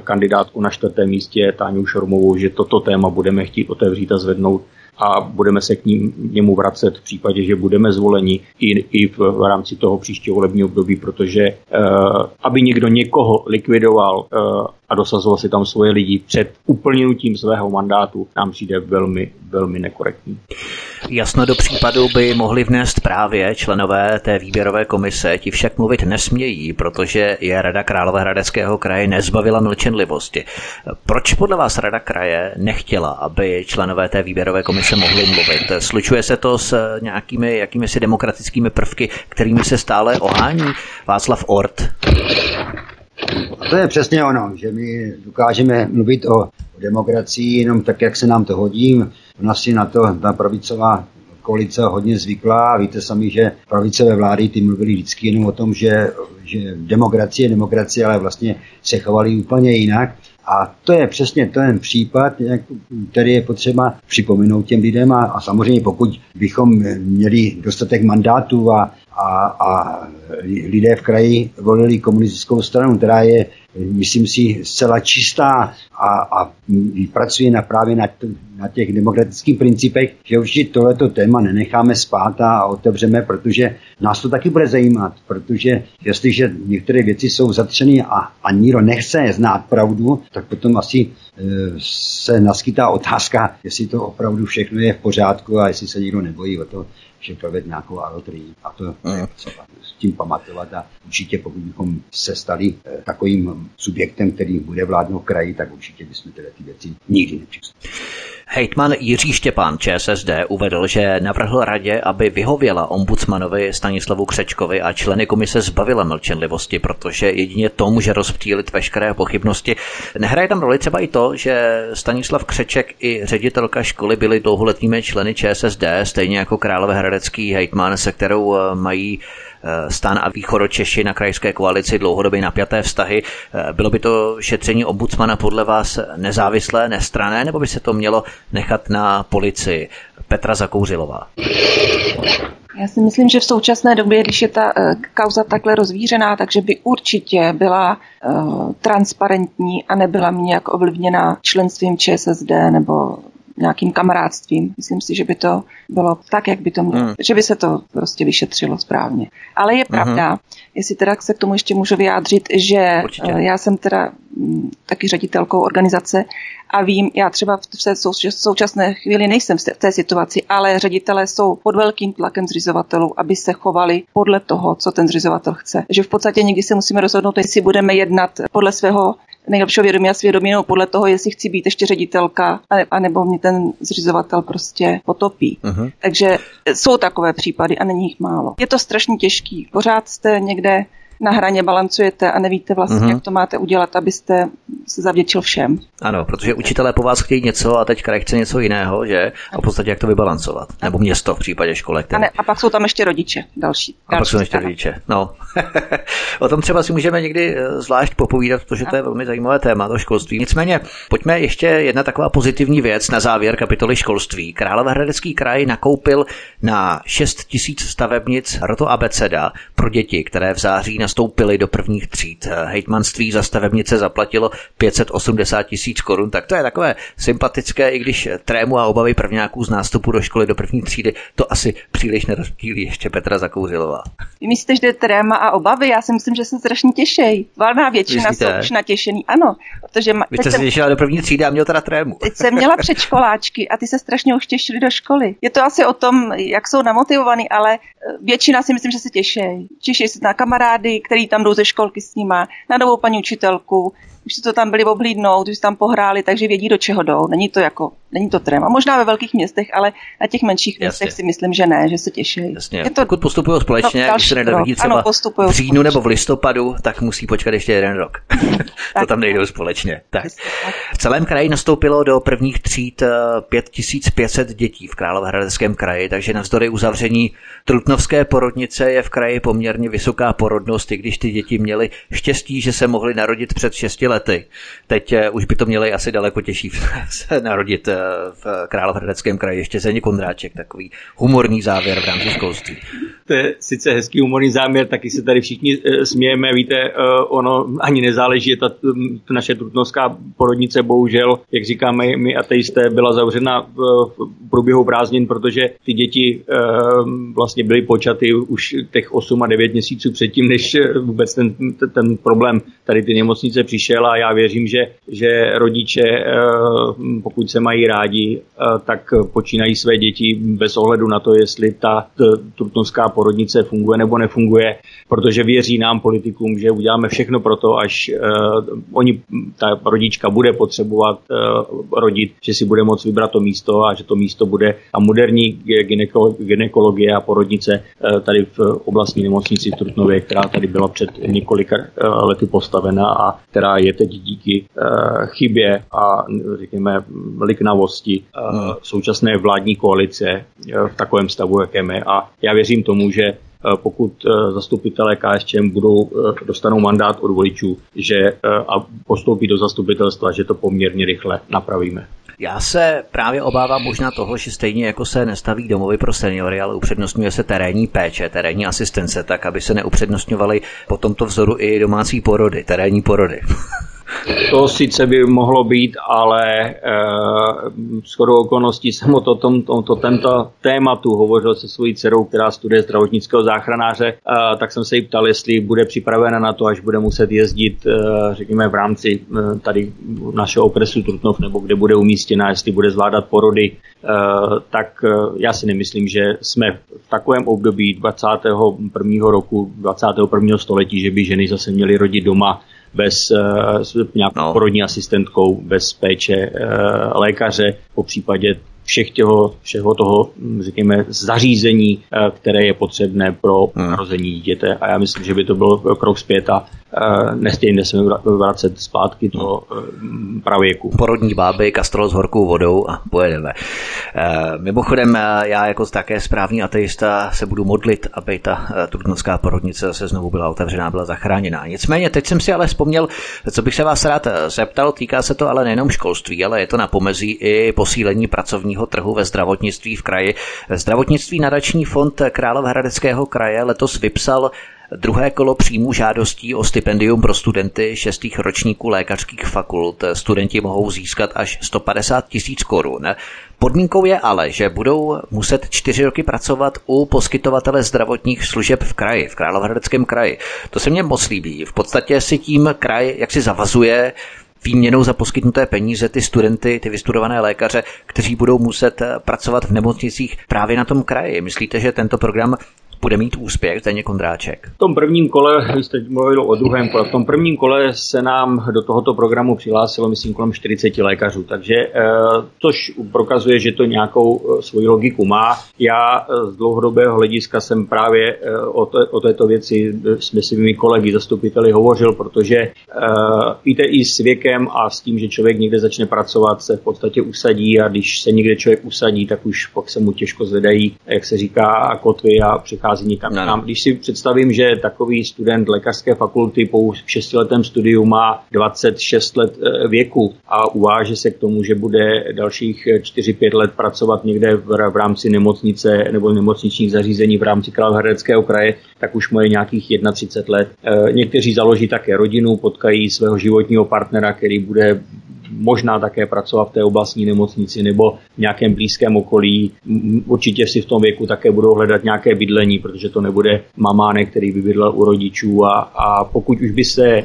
kandidát začátku na čtvrtém místě Táňu Šormovou, že toto téma budeme chtít otevřít a zvednout a budeme se k ním, němu vracet v případě, že budeme zvoleni i, i v, v rámci toho příštího volebního období, protože uh, aby někdo někoho likvidoval uh, a dosazoval si tam svoje lidi před uplněnutím svého mandátu, nám přijde velmi, velmi nekorektní. Jasno do případu by mohli vnést právě členové té výběrové komise, ti však mluvit nesmějí, protože je Rada Královéhradeckého kraje nezbavila mlčenlivosti. Proč podle vás Rada kraje nechtěla, aby členové té výběrové komise mohli mluvit? Slučuje se to s nějakými jakými si demokratickými prvky, kterými se stále ohání Václav Ort? To je přesně ono, že my dokážeme mluvit o, demokracii jenom tak, jak se nám to hodí. Ona si na to ta pravicová koalice hodně zvyklá. Víte sami, že pravicové vlády ty mluvili vždycky jenom o tom, že, že demokracie je demokracie, ale vlastně se chovali úplně jinak. A to je přesně ten případ, který je potřeba připomenout těm lidem a, a samozřejmě pokud bychom měli dostatek mandátů a, a, a lidé v kraji volili komunistickou stranu, která je, myslím si, zcela čistá a, a pracuje na právě na, na těch demokratických principech, že určitě tohleto téma nenecháme spát a otevřeme, protože nás to taky bude zajímat, protože jestliže některé věci jsou zatřeny a, a nikdo nechce znát pravdu, tak potom asi e, se naskytá otázka, jestli to opravdu všechno je v pořádku a jestli se nikdo nebojí o to, že provede nějakou alotrii. A to je třeba s tím pamatovat a určitě pokud bychom se stali e, takovým subjektem, který bude vládnout kraji, tak určitě bychom tyhle ty věci nikdy nepřistupovali. Hejtman Jiří Štěpán ČSSD uvedl, že navrhl radě, aby vyhověla ombudsmanovi Stanislavu Křečkovi a členy komise zbavila mlčenlivosti, protože jedině to může rozptýlit veškeré pochybnosti. Nehraje tam roli třeba i to, že Stanislav Křeček i ředitelka školy byli dlouholetými členy ČSSD, stejně jako Královéhradecký hejtman, se kterou eh, mají stan a východočeši na krajské koalici dlouhodobě napjaté vztahy. Eh, bylo by to šetření ombudsmana podle vás nezávislé, nestrané, nebo by se to mělo nechat na policii? Petra Zakouřilová. Já si myslím, že v současné době, když je ta uh, kauza takhle rozvířená, takže by určitě byla transparentní a nebyla nějak ovlivněna členstvím ČSSD nebo nějakým kamarádstvím. Myslím si, že by to bylo tak, jak by to mělo, hmm. že by se to prostě vyšetřilo správně. Ale je pravda, uh-huh. jestli teda se k tomu ještě můžu vyjádřit, že Určitě. Eh, já jsem teda mm, taky ředitelkou organizace a vím, já třeba v té současné chvíli nejsem v té situaci, ale ředitelé jsou pod velkým tlakem zřizovatelů, aby se chovali podle toho, co ten zřizovatel chce. Že v podstatě někdy se musíme rozhodnout, jestli budeme jednat podle svého nejlepšího vědomí a svědomí, no podle toho, jestli chci být ještě ředitelka, anebo mě ten zřizovatel prostě potopí. Uh-huh. Takže jsou takové případy a není jich málo. Je to strašně těžký. Pořád jste někde na hraně balancujete a nevíte vlastně, uh-huh. jak to máte udělat, abyste se zavděčil všem. Ano, protože učitelé po vás chtějí něco a teď kraj chce něco jiného, že? A v podstatě jak to vybalancovat. Nebo město v případě škole. Které... A, ne, a pak jsou tam ještě rodiče další. A další pak jsou ještě strana. rodiče. No. o tom třeba si můžeme někdy eh, zvlášť popovídat, protože to je velmi zajímavé téma, to školství. Nicméně, pojďme ještě jedna taková pozitivní věc na závěr kapitoly školství. Královéhradecký kraj nakoupil na 6 tisíc stavebnic Roto Abeceda pro děti, které v září na nastoupili do prvních tříd. Hejtmanství za stavebnice zaplatilo 580 tisíc korun, tak to je takové sympatické, i když trému a obavy prvňáků z nástupu do školy do první třídy to asi příliš nerozptýlí ještě Petra Zakouřilová. Vy myslíte, že tréma a obavy? Já si myslím, že se strašně těšejí. Valná většina Myslíte? jsou už natěšený. Ano, protože... Ma- Vy jste se těšila do první třídy a měl teda trému. Teď jsem měla předškoláčky a ty se strašně už těšili do školy. Je to asi o tom, jak jsou namotivovaný, ale eh, většina si myslím, že se těší. Těší se na kamarády, který tam jdou ze školky s nima, na novou paní učitelku, už si to tam byli oblídnout, už si tam pohráli, takže vědí, do čeho jdou. Není to jako, není to tréma. Možná ve velkých městech, ale na těch menších Jasně. městech si myslím, že ne, že se těší. Jasně. Je to, Pokud postupují společně, no, když se nedorodí třeba ano, v říjnu nebo v listopadu, tak musí počkat ještě jeden rok. to tam nejdou společně. Tak. V celém kraji nastoupilo do prvních tříd 5500 eh, dětí v Královéhradeckém kraji, takže navzdory uzavření Trutnovské porodnice je v kraji poměrně vysoká porodnost, i když ty děti měly štěstí, že se mohly narodit před 6 lety. Teď eh, už by to měli asi daleko těžší se narodit eh, v Královéhradeckém kraji. Ještě Zeně Kondráček, takový humorný závěr v rámci školství. To je sice hezký humorný záměr, taky se tady všichni eh, smějeme. Víte, ono ani nezáleží, ta, ta naše trutnovská porodnice bohužel, jak říkáme my ateisté, byla zavřena v průběhu prázdnin, protože ty děti vlastně byly počaty už těch 8 a 9 měsíců předtím, než vůbec ten, ten problém tady ty nemocnice přišel chtěl a já věřím, že, že rodiče, eh, pokud se mají rádi, eh, tak počínají své děti bez ohledu na to, jestli ta trutnovská porodnice funguje nebo nefunguje, protože věří nám politikům, že uděláme všechno pro to, až eh, oni, ta rodička bude potřebovat rodit, že si bude moct vybrat to místo a že to místo bude. A moderní ginekologie a porodnice tady v oblastní nemocnici v Trutnově, která tady byla před několika lety postavena a která je teď díky uh, chybě a řekněme liknavosti uh, současné vládní koalice uh, v takovém stavu, jakém je. A já věřím tomu, že pokud zastupitelé KSČM budou, dostanou mandát od voličů že, a postoupí do zastupitelstva, že to poměrně rychle napravíme. Já se právě obávám možná toho, že stejně jako se nestaví domovy pro seniory, ale upřednostňuje se terénní péče, terénní asistence, tak aby se neupřednostňovaly po tomto vzoru i domácí porody, terénní porody. To sice by mohlo být, ale e, shodou okolností jsem o to, tom, tomto tento tématu hovořil se svojí dcerou, která studuje zdravotnického záchranáře, e, tak jsem se jí ptal, jestli bude připravena na to, až bude muset jezdit, e, řekněme, v rámci e, tady našeho okresu Trutnov, nebo kde bude umístěna, jestli bude zvládat porody, e, tak e, já si nemyslím, že jsme v takovém období 21. roku, 21. století, že by ženy zase měly rodit doma bez uh, nějakou no. porodní asistentkou, bez péče uh, lékaře, po případě všech těho, všeho toho, hm, řekněme, zařízení, eh, které je potřebné pro hmm. narození dítěte. A já myslím, že by to byl krok zpět a Eh, nestejně se vracet zpátky do eh, pravěku. Porodní báby, kastrol s horkou vodou a pojedeme. Eh, mimochodem, já jako také správný ateista se budu modlit, aby ta trutnovská porodnice zase znovu byla otevřená, byla zachráněná. Nicméně, teď jsem si ale vzpomněl, co bych se vás rád zeptal, týká se to ale nejenom školství, ale je to na pomezí i posílení pracovního trhu ve zdravotnictví v kraji. Zdravotnictví nadační fond Královéhradeckého kraje letos vypsal Druhé kolo příjmu žádostí o stipendium pro studenty šestých ročníků lékařských fakult studenti mohou získat až 150 tisíc korun. Podmínkou je ale, že budou muset čtyři roky pracovat u poskytovatele zdravotních služeb v kraji, v Královéhradeckém kraji. To se mně moc líbí. V podstatě si tím kraj jak si zavazuje výměnou za poskytnuté peníze ty studenty, ty vystudované lékaře, kteří budou muset pracovat v nemocnicích právě na tom kraji. Myslíte, že tento program bude mít úspěch Zdeněk Kondráček? V tom prvním kole, vy jste mluvil o druhém kole, v tom prvním kole se nám do tohoto programu přihlásilo, myslím, kolem 40 lékařů, takže eh, což prokazuje, že to nějakou eh, svoji logiku má. Já eh, z dlouhodobého hlediska jsem právě o, to, o této věci s svými kolegy, zastupiteli hovořil, protože víte, i s věkem a s tím, že člověk někde začne pracovat, se v podstatě usadí a když se někde člověk usadí, tak už pak se mu těžko zvedají, jak se říká, kotvy a přichází odchází někam. No. Když si představím, že takový student lékařské fakulty po šestiletém studiu má 26 let eh, věku a uváže se k tomu, že bude dalších 4-5 let pracovat někde v, v rámci nemocnice nebo nemocničních zařízení v rámci Královéhradeckého kraje, tak už moje nějakých 31 let. Eh, někteří založí také rodinu, potkají svého životního partnera, který bude možná také pracovat v té oblastní nemocnici nebo v nějakém blízkém okolí. Určitě si v tom věku také budou hledat nějaké bydlení, protože to nebude mamánek, který by bydlel u rodičů a, a pokud už by se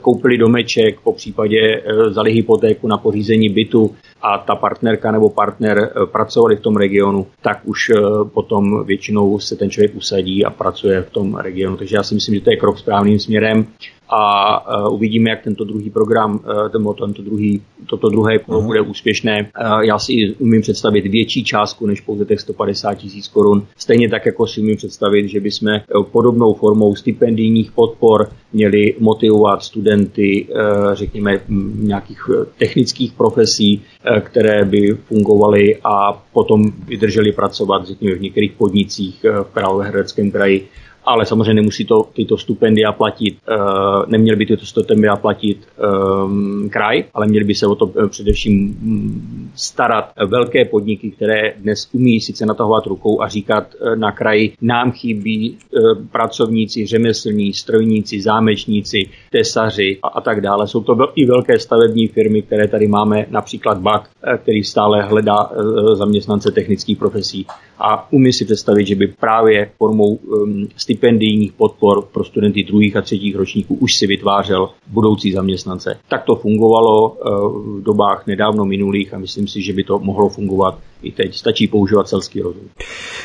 koupili domeček, po případě e, vzali hypotéku na pořízení bytu a ta partnerka nebo partner e, pracovali v tom regionu, tak už e, potom většinou se ten člověk usadí a pracuje v tom regionu. Takže já si myslím, že to je krok správným směrem a uvidíme, jak tento druhý program, nebo tento druhý, toto druhé kolo bude úspěšné. Já si umím představit větší částku než pouze těch 150 tisíc korun. Stejně tak, jako si umím představit, že bychom podobnou formou stipendijních podpor měli motivovat studenty, eh, řekněme, nějakých eh, technických profesí, eh, které by fungovaly a potom vydrželi pracovat, řekněme, v některých podnicích v Královéhradeckém kraji ale samozřejmě nemusí to tyto stipendia platit, uh, neměly by tyto stipendia platit um, kraj, ale měli by se o to eh, především mm, starat velké podniky, které dnes umí sice natahovat rukou a říkat na kraji, nám chybí pracovníci, řemeslní, strojníci, zámečníci, tesaři a, a tak dále. Jsou to i velké stavební firmy, které tady máme, například BAK, který stále hledá zaměstnance technických profesí a umí si představit, že by právě formou um, stipendijních podpor pro studenty druhých a třetích ročníků už si vytvářel budoucí zaměstnance. Tak to fungovalo uh, v dobách nedávno minulých a myslím si, že by to mohlo fungovat i teď. Stačí používat selský rozum.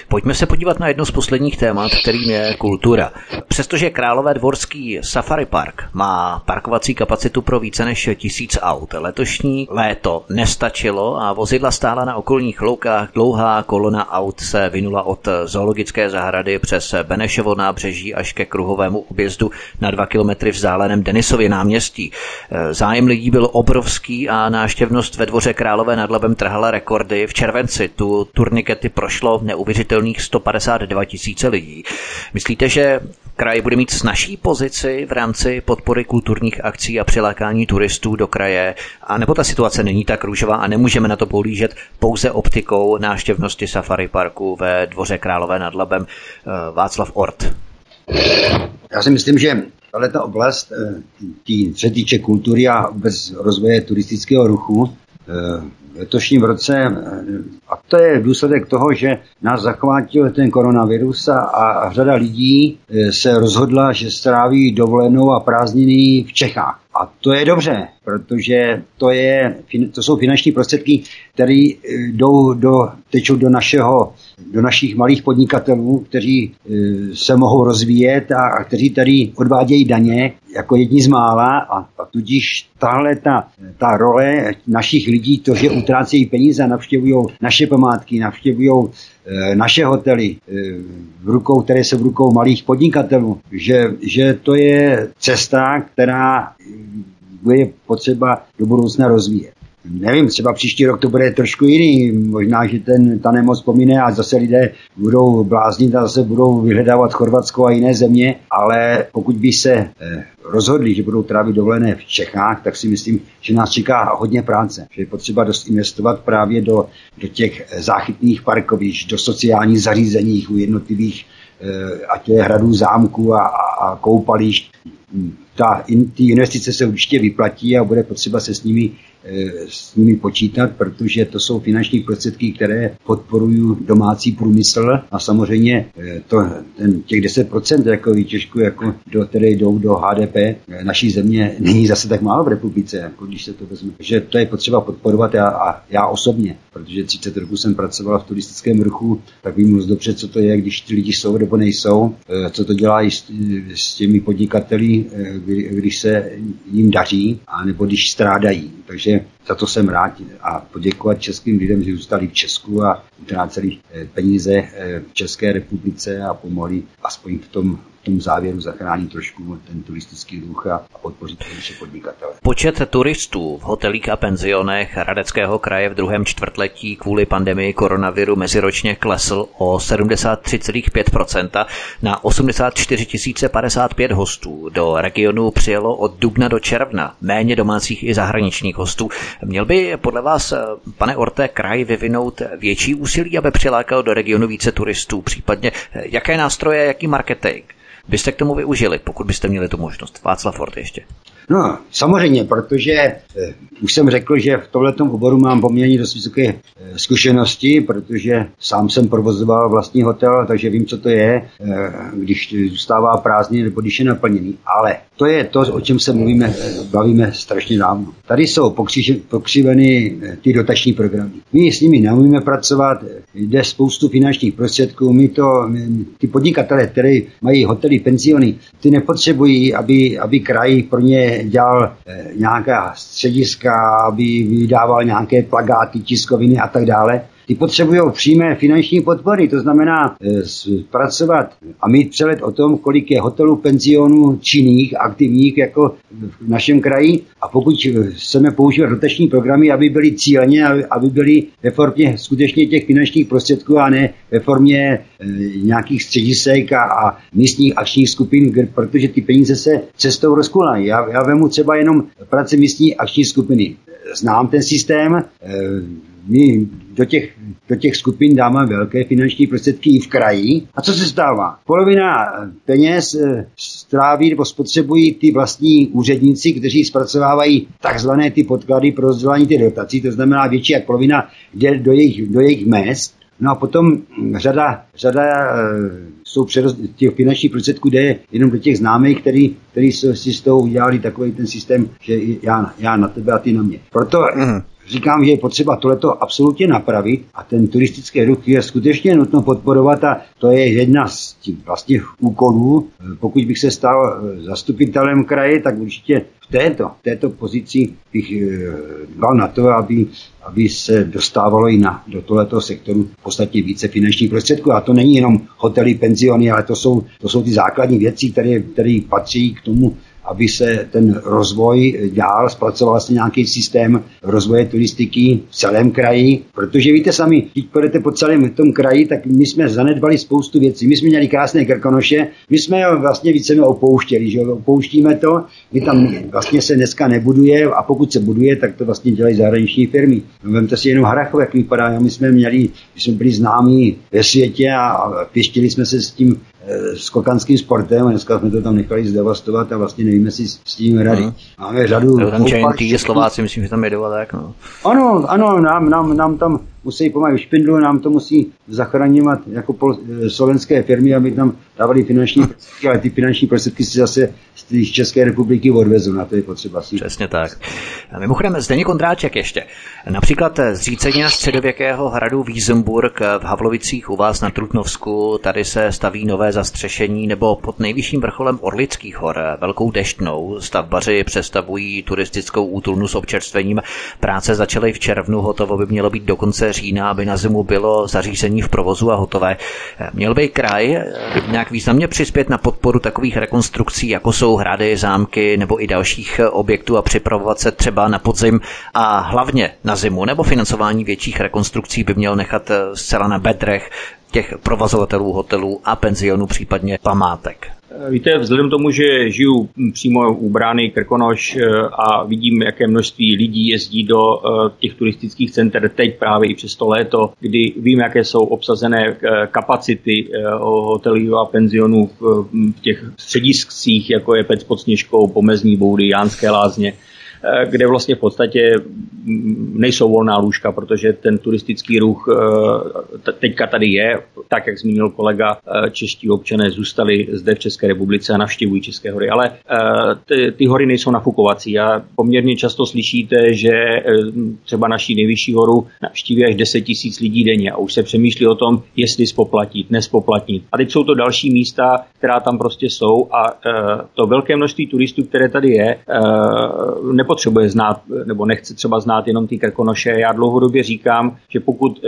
Pojďme se podívat na jedno z posledních témat, kterým je kultura. Přestože Králové dvorský Safari Park má parkovací kapacitu pro více než tisíc aut, letošní léto nestačilo a vozidla stála na okolních loukách. Dlouhá kolona aut se vynula od zoologické zahrady přes Benešovo nábřeží až ke kruhovému objezdu na dva kilometry vzdáleném Denisově náměstí. Zájem lidí byl obrovský a náštěvnost ve dvoře Králové nad Labem trhala rekordy. V červen červenci tu turnikety prošlo neuvěřitelných 152 tisíce lidí. Myslíte, že kraj bude mít snažší pozici v rámci podpory kulturních akcí a přilákání turistů do kraje? A nebo ta situace není tak růžová a nemůžeme na to pohlížet pouze optikou náštěvnosti safari parku ve Dvoře Králové nad Labem eh, Václav Ort? Já si myslím, že tahle ta oblast, eh, tý, se týče kultury a vůbec rozvoje turistického ruchu, eh, letošním roce, a to je důsledek toho, že nás zachvátil ten koronavirus a, a řada lidí e, se rozhodla, že stráví dovolenou a prázdniny v Čechách. A to je dobře, protože to, je, to jsou finanční prostředky, které e, jdou do, tečou do našeho do našich malých podnikatelů, kteří e, se mohou rozvíjet a, a kteří tady odvádějí daně jako jedni z mála. A, a tudíž tahle ta, ta role našich lidí, to, že utrácejí peníze, navštěvují naše památky, navštěvují naše hotely e, v rukou, které jsou v rukou malých podnikatelů, že, že to je cesta, která bude potřeba do budoucna rozvíjet nevím, třeba příští rok to bude trošku jiný. Možná, že ten, ta nemoc pomine a zase lidé budou bláznit a zase budou vyhledávat Chorvatsko a jiné země, ale pokud by se eh, rozhodli, že budou trávit dovolené v Čechách, tak si myslím, že nás čeká hodně práce. Že je potřeba dost investovat právě do, do těch záchytných parkovišť, do sociálních zařízení u jednotlivých, eh, ať je hradů, zámků a, a, a koupališť. Ta, in, ty investice se určitě vyplatí a bude potřeba se s nimi Eh, s nimi počítat, protože to jsou finanční prostředky, které podporují domácí průmysl a samozřejmě eh, to, ten, těch 10% jako výtěžku, jako do, které jdou do HDP eh, naší země, není zase tak málo v republice, jako když se to vezme. Takže to je potřeba podporovat já, a já osobně, protože 30 roků jsem pracoval v turistickém ruchu, tak vím moc dobře, co to je, když ty lidi jsou nebo nejsou, co to dělá s, s těmi podnikateli, když se jim daří, anebo když strádají. Takže za to jsem rád a poděkovat českým lidem, že zůstali v Česku a utráceli eh, peníze eh, v České republice a pomohli aspoň v tom v tom závěru zachrání trošku ten turistický ruch a podpoří naše podnikatele. Počet turistů v hotelích a penzionech Hradeckého kraje v druhém čtvrtletí kvůli pandemii koronaviru meziročně klesl o 73,5% na 84 055 hostů. Do regionu přijelo od dubna do června méně domácích i zahraničních hostů. Měl by podle vás, pane Orte, kraj vyvinout větší úsilí, aby přilákal do regionu více turistů, případně jaké nástroje, jaký marketing byste k tomu využili, pokud byste měli tu možnost? Václav Ford ještě. No, samozřejmě, protože eh, už jsem řekl, že v tomto oboru mám poměrně dost vysoké eh, zkušenosti, protože sám jsem provozoval vlastní hotel, takže vím, co to je, eh, když zůstává prázdný nebo když je naplněný. Ale to je to, o čem se mluvíme, eh, bavíme strašně dávno. Tady jsou pokřiveny eh, ty dotační programy. My s nimi neumíme pracovat, jde spoustu finančních prostředků, my to, my, ty podnikatele, které mají hotely, penziony, ty nepotřebují, aby, aby kraj pro ně dělal eh, nějaká střediska, aby vydával nějaké plagáty, tiskoviny a tak dále ty potřebují přímé finanční podpory, to znamená e, pracovat a mít přelet o tom, kolik je hotelů, penzionů činných, aktivních jako v našem kraji a pokud chceme používat dotační programy, aby byly cíleně, aby byly ve formě skutečně těch finančních prostředků a ne ve formě e, nějakých středisek a, a místních akčních skupin, protože ty peníze se cestou rozkulají. Já, já vemu třeba jenom práce místní akční skupiny. Znám ten systém, e, my do těch, do těch skupin dáme velké finanční prostředky i v kraji. A co se stává? Polovina peněz eh, stráví nebo spotřebují ty vlastní úředníci, kteří zpracovávají takzvané ty podklady pro rozdělání těch dotací, to znamená větší jak polovina jde do jejich, do jejich mest. No a potom řada, řada eh, jsou přeroz, těch finančních prostředků jde jenom do těch známých, který, který si s tou udělali takový ten systém, že já, já na tebe a ty na mě. Proto mm říkám, že je potřeba tohleto absolutně napravit a ten turistický ruch je skutečně nutno podporovat a to je jedna z těch vlastních úkolů. Pokud bych se stal eh, zastupitelem kraje, tak určitě v této, v této pozici bych eh, dbal na to, aby, aby se dostávalo i na, do tohoto sektoru v podstatě více finančních prostředků. A to není jenom hotely, penziony, ale to jsou, to jsou ty základní věci, které, které patří k tomu aby se ten rozvoj dělal, zpracoval vlastně nějaký systém rozvoje turistiky v celém kraji, protože víte sami, když půjdete po celém tom kraji, tak my jsme zanedbali spoustu věcí. My jsme měli krásné krkonoše, my jsme vlastně více opouštěli, že opouštíme to, my tam vlastně se dneska nebuduje a pokud se buduje, tak to vlastně dělají zahraniční firmy. No, vemte si jenom Harachov, jak vypadá. My jsme měli, my jsme byli známí ve světě a pěštili jsme se s tím skokanským sportem a dneska jsme to tam nechali zdevastovat a vlastně nevíme si s tím rady. Uh-huh. Máme řadu... Tam Slováci, myslím, že tam jedou tak, no. Ano, ano, nám, nám, nám tam musí pomáhat špindlu, nám to musí zachraňovat jako pol, eh, slovenské firmy, aby tam dávali finanční prostředky, ale ty finanční prostředky si zase z České republiky odvezu, na to je potřeba si. Přesně tak. Mimochodem, Zdeněk Kondráček ještě. Například zřícení středověkého hradu Wiesenburg v Havlovicích u vás na Trutnovsku, tady se staví nové zastřešení, nebo pod nejvyšším vrcholem Orlických hor, velkou deštnou, stavbaři přestavují turistickou útulnu s občerstvením. Práce začaly v červnu, hotovo by mělo být do konce října, aby na zimu bylo zařízení v provozu a hotové. Měl by kraj nějak významně přispět na podporu takových rekonstrukcí, jako jsou hrady, zámky nebo i dalších objektů a připravovat se třeba na podzim a hlavně na zimu nebo financování větších rekonstrukcí by měl nechat zcela na bedrech těch provozovatelů hotelů a penzionů, případně památek. Víte, vzhledem tomu, že žiju přímo u brány Krkonoš eh, a vidím, jaké množství lidí jezdí do eh, těch turistických center teď právě i přes to léto, kdy vím, jaké jsou obsazené eh, kapacity hotelů a penzionů v těch střediscích, jako je Pec pod Sněžkou, Pomezní boudy, Jánské lázně, Eh, kde vlastně v podstatě nejsou volná lůžka, protože ten turistický ruch eh, teďka tady je, tak jak zmínil kolega, eh, čeští občané zůstali zde v České republice a navštěvují České hory, ale ty, ty hory nejsou nafukovací. A poměrně často slyšíte, že třeba naší nejvyšší horu navštíví až 10 tisíc lidí denně. A už se přemýšlí o tom, jestli spoplatnit, nespoplatnit. A teď jsou to další místa, která tam prostě jsou. A to velké množství turistů, které tady je, nepotřebuje znát, nebo nechce třeba znát jenom ty krkonoše. Já dlouhodobě říkám, že pokud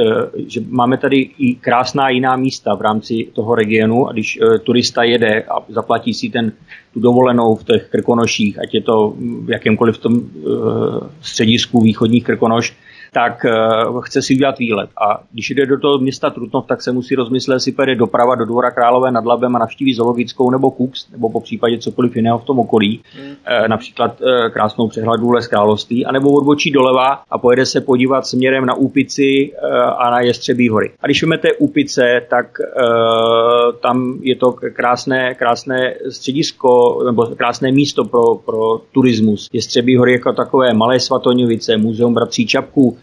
že máme tady i krásná jiná místa v rámci toho regionu a když turista jede a zaplatí si ten tu dovolenou v těch krkonoších, ať je to v jakémkoliv tom středisku východních krkonoš, tak uh, chce si udělat výlet. A když jde do toho města Trutnov, tak se musí rozmyslet, si pojede doprava do Dvora Králové nad Labem a navštíví zoologickou nebo Kux, nebo po případě cokoliv jiného v tom okolí, uh, například uh, krásnou přehladu Les Království, anebo odbočí doleva a pojede se podívat směrem na Úpici a na Jestřebí hory. A když vezmete Úpice, tak tam je to krásné, krásné středisko, nebo krásné místo pro, pro turismus. Jestřebí hory jako takové malé Svatonivice, muzeum bratří Čapků,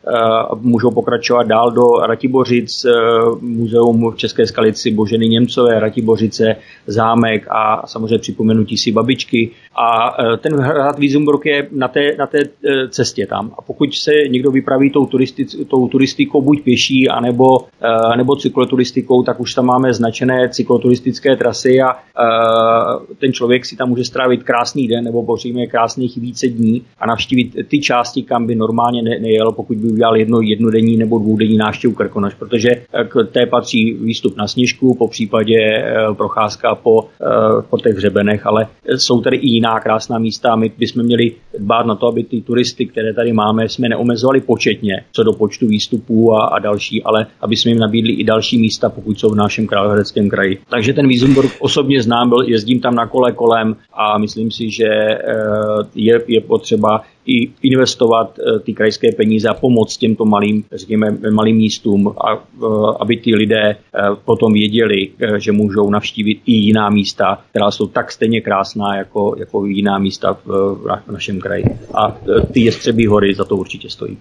můžou pokračovat dál do Ratibořic, eh, muzeum v České skalici Boženy Němcové, Ratibořice, zámek a samozřejmě připomenutí si babičky. A eh, ten hrad Wiesenburg je na té, na té cestě tam. A pokud se někdo vypraví tou, turistic, tou turistikou buď pěší, anebo, nebo cykloturistikou, tak už tam máme značené cykloturistické trasy a ten člověk si tam může strávit krásný den nebo poříme krásných více dní a navštívit ty části, kam by normálně nejel, pokud by udělal jedno jednodenní nebo dvoudenní návštěvu Krkonoš, protože eh, k té patří výstup na sněžku, po případě eh, procházka po, eh, po těch hřebenech, ale jsou tady i jiná krásná místa. My bychom měli dbát na to, aby ty turisty, které tady máme, jsme neomezovali početně, co do počtu výstupů a, a další, ale aby jsme jim nabídli i další místa, pokud jsou v našem královéhradeckém kraji. Takže ten Wiesenburg osobně znám, byl, jezdím tam na kole kolem a myslím si, že je, je potřeba i investovat eh, ty krajské peníze a pomoct těmto malým, řekněme, malým místům, a, eh, aby ty lidé eh, potom věděli, že můžou navštívit i jiná místa, která jsou tak stejně krásná jako, jako jiná místa v, v našem kraji. A ty jestřebí hory za to určitě stojí.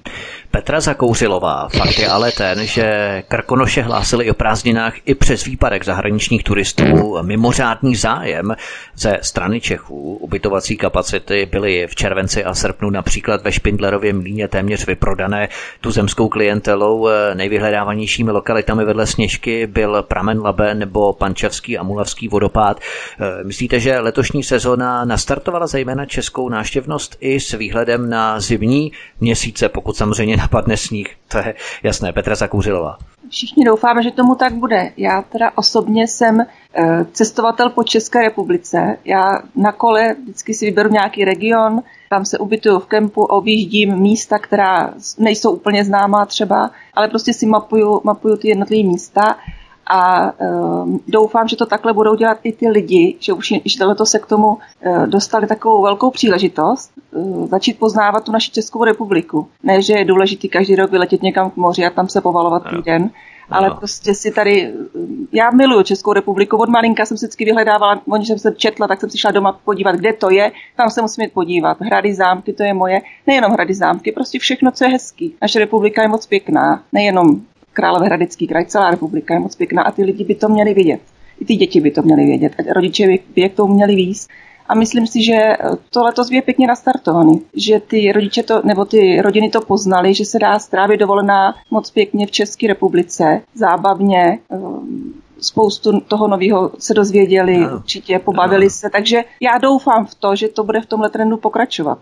Petra Zakouřilová. Fakt je ale ten, že Krkonoše hlásili o prázdninách i přes výpadek zahraničních turistů mimořádný zájem ze strany Čechů. Ubytovací kapacity byly v červenci a srpnu například ve Špindlerově mlíně téměř vyprodané tuzemskou klientelou. Nejvyhledávanějšími lokalitami vedle Sněžky byl Pramen Labe nebo Pančavský a Mulavský vodopád. Myslíte, že letošní sezóna nastartovala zejména českou náštěvnost i s výhledem na zimní měsíce, pokud samozřejmě napadne sníh? To je jasné. Petra Zakouřilová. Všichni doufáme, že tomu tak bude. Já teda osobně jsem eh, cestovatel po České republice. Já na kole vždycky si vyberu nějaký region, tam se ubytuju v kempu, objíždím místa, která nejsou úplně známá třeba, ale prostě si mapuju, mapuju ty jednotlivé místa a um, doufám, že to takhle budou dělat i ty lidi, že už to se k tomu uh, dostali takovou velkou příležitost uh, začít poznávat tu naši Českou republiku. Ne, že je důležitý každý rok vyletět někam k moři a tam se povalovat týden, ale no. prostě si tady, já miluju Českou republiku, od malinka jsem se vždycky vyhledávala, oni jsem se četla, tak jsem si šla doma podívat, kde to je, tam se musím jít podívat. Hrady, zámky, to je moje, nejenom hrady, zámky, prostě všechno, co je hezký. Naše republika je moc pěkná, nejenom Královéhradecký kraj, celá republika je moc pěkná a ty lidi by to měli vědět. I ty děti by to měly vědět, a rodiče by, by tomu měli víc. A myslím si, že to letos je pěkně nastartovaný. Že ty rodiče to, nebo ty rodiny to poznali, že se dá strávit dovolená moc pěkně v České republice, zábavně, ehm, spoustu toho nového se dozvěděli, no. určitě pobavili no. se, takže já doufám v to, že to bude v tomhle trendu pokračovat.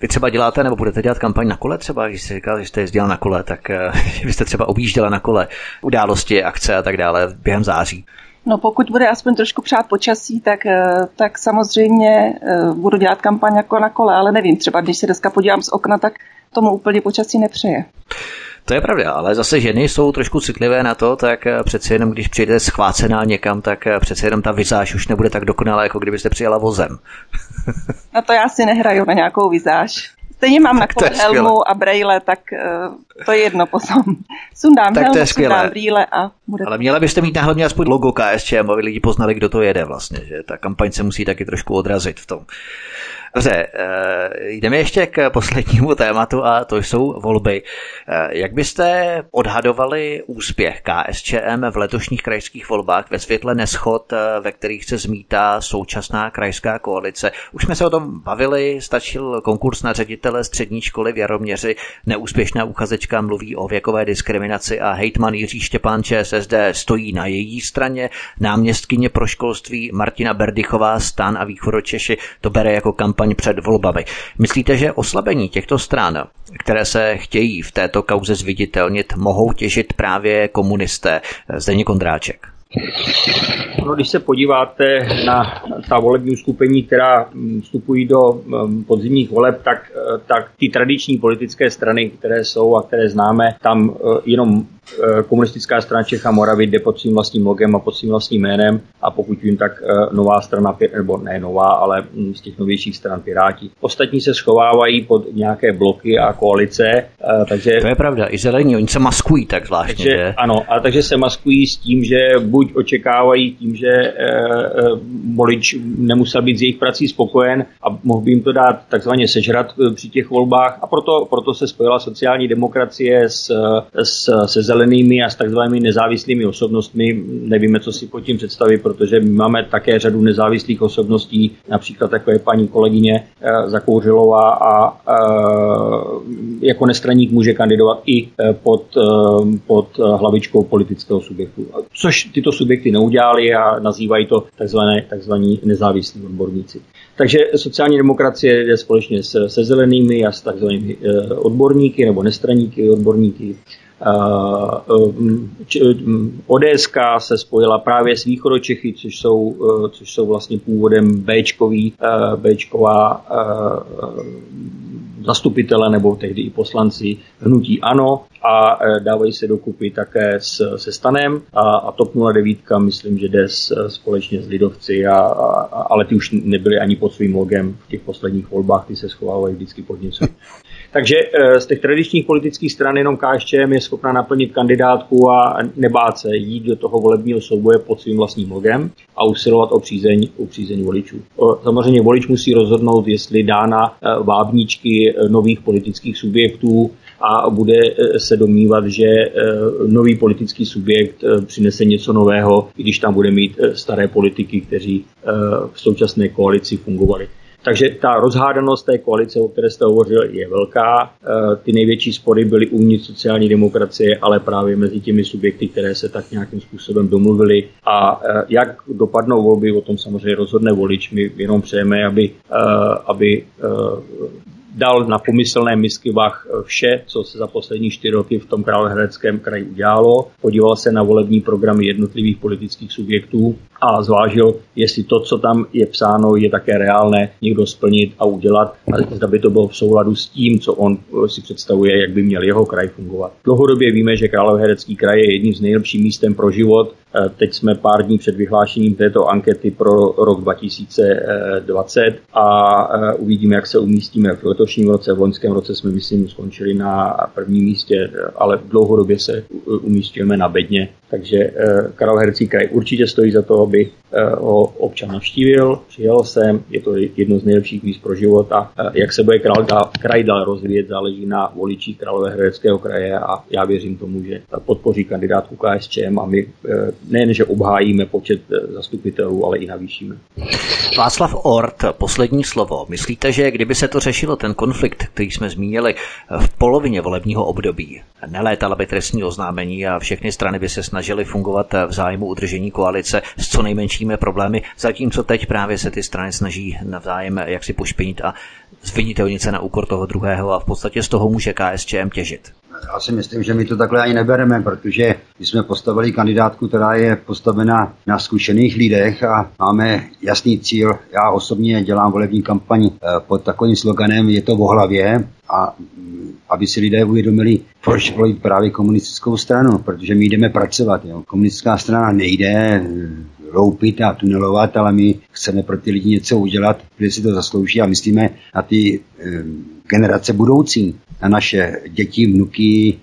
Vy třeba děláte nebo budete dělat kampaň na kole třeba, když jste říkal, že jste jezdila na kole, tak byste třeba objížděla na kole události, akce a tak dále během září. No pokud bude aspoň trošku přát počasí, tak, eh, tak samozřejmě eh, budu dělat kampaň jako na kole, ale nevím, třeba když se dneska podívám z okna, tak tomu úplně počasí nepřeje. To je pravda, ale zase ženy jsou trošku citlivé na to, tak eh, přeci jenom, když přijde schvácená někam, tak přeci jenom ta vizáž už nebude tak dokonalá, jako kdybyste přijela vozem. Na to já si nehraju na nějakou vizáž. Stejně mám tak na helmu a brejle, tak to je jedno potom. Sundám tak helmu, sundám brýle a bude Ale měla byste mít hlavně aspoň logo KSČM, aby lidi poznali, kdo to jede vlastně, že ta kampaň se musí taky trošku odrazit v tom. Dobře, eh, jdeme ještě k poslednímu tématu a to jsou volby. Eh, jak byste odhadovali úspěch KSČM v letošních krajských volbách ve světle neschod, eh, ve kterých se zmítá současná krajská koalice? Už jsme se o tom bavili, stačil konkurs na ředitele střední školy v Jaroměři, neúspěšná uchazečka mluví o věkové diskriminaci a hejtman Jiří Štěpán ČSSD stojí na její straně, náměstkyně pro školství Martina Berdychová, Stan a Východočeši to bere jako kampaň před volbami. Myslíte, že oslabení těchto stran, které se chtějí v této kauze zviditelnit, mohou těžit právě komunisté? Zdeněk Kondráček. No, když se podíváte na ta volební skupení, která mm, vstupují do mm, podzimních voleb, tak, eh, tak ty tradiční politické strany, které jsou a které známe, tam eh, jenom Eh, komunistická strana Čech a Moravy jde pod svým vlastním logem a pod svým vlastním jménem a pokud vím, tak nová strana, nebo ne nová, ale hm, z těch novějších stran Piráti. Ostatní se schovávají pod nějaké bloky a koalice, takže... To je pravda, i zelení, oni se maskují tak zvláštně, takže, že? Ano, a takže se maskují s tím, že buď očekávají tím, že volič nemusel být z jejich prací spokojen a mohl by jim to dát takzvaně sežrat při těch volbách a proto, proto se spojila sociální demokracie s, s, se zeleným zelenými a s takzvanými nezávislými osobnostmi. Nevíme, co si pod tím představit, protože my máme také řadu nezávislých osobností, například takové paní kolegyně eh, Zakouřilová a eh, jako nestraník může kandidovat i eh, pod, pod hlavičkou politického subjektu. Což tyto subjekty neudělali a nazývají to takzvané, takzvaní nezávislí odborníci. Takže sociální demokracie jde společně se, se zelenými a s takzvanými odborníky nebo nestraníky odborníky ODSK se spojila právě s Východočechy, což jsou, což jsou vlastně původem Bčkový, Bčková zastupitele nebo tehdy i poslanci hnutí ANO a dávají se dokupy také s, se Stanem a, a TOP 09, myslím, že jde s, společně s Lidovci, a, a, ale ty už nebyly ani pod svým logem v těch posledních volbách, ty se schovávají vždycky pod něco. Takže eh, z těch tradičních politických stran jenom KSČM je schopna naplnit kandidátku a nebát se jít do toho volebního souboje pod svým vlastním logem a usilovat o přízeň, o přízeň voličů. Samozřejmě volič musí rozhodnout, jestli dána eh, vábničky eh, nových politických subjektů a bude se domnívat, že nový politický subjekt přinese něco nového, i když tam bude mít staré politiky, kteří v současné koalici fungovali. Takže ta rozhádanost té koalice, o které jste hovořil, je velká. E, ty největší spory byly uvnitř sociální demokracie, ale právě mezi těmi subjekty, které se tak nějakým způsobem domluvili. A e, jak dopadnou volby, o tom samozřejmě rozhodne volič. My jenom přejeme, aby, e, aby dal na pomyslné misky vach vše, co se za poslední čtyři roky v tom Královéhradeckém kraji udělalo. Podíval se na volební programy jednotlivých politických subjektů a zvážil, jestli to, co tam je psáno, je také reálné někdo splnit a udělat, a zda by to bylo v souladu s tím, co on si představuje, jak by měl jeho kraj fungovat. Dlouhodobě víme, že Královéhradecký kraj je jedním z nejlepších místem pro život. E, teď jsme pár dní před vyhlášením této ankety pro rok 2020 a uvidíme, jak se umístíme v letošním roce. V loňském roce jsme, myslím, skončili na prvním místě, ale dlouhodobě se umístíme na bedně. Takže e, Královéhradecký kraj určitě stojí za to, aby eh, ho občan navštívil, přijel jsem, je to jedno z nejlepších míst pro život a eh, jak se bude kraj, kraj dál rozvíjet, záleží na voličích Královéhradeckého kraje a já věřím tomu, že podpoří kandidátku KSČM a my eh, nejen, že obhájíme počet zastupitelů, ale i navýšíme. Václav Ort, poslední slovo. Myslíte, že kdyby se to řešilo, ten konflikt, který jsme zmínili v polovině volebního období, nelétala by trestní oznámení a všechny strany by se snažily fungovat v zájmu udržení koalice s co nejmenšími problémy, zatímco teď právě se ty strany snaží navzájem jak si pošpinit a zvinitelnit se na úkor toho druhého a v podstatě z toho může KSČM těžit. Já si myslím, že my to takhle ani nebereme, protože my jsme postavili kandidátku, která je postavena na zkušených lidech a máme jasný cíl. Já osobně dělám volební kampaň eh, pod takovým sloganem Je to v hlavě a mm, aby si lidé uvědomili, proč volit právě komunistickou stranu, protože my jdeme pracovat. Jo. Komunistická strana nejde loupit a tunelovat, ale my chceme pro ty lidi něco udělat, kde si to zaslouží a myslíme na ty generace budoucí, na naše děti, vnuky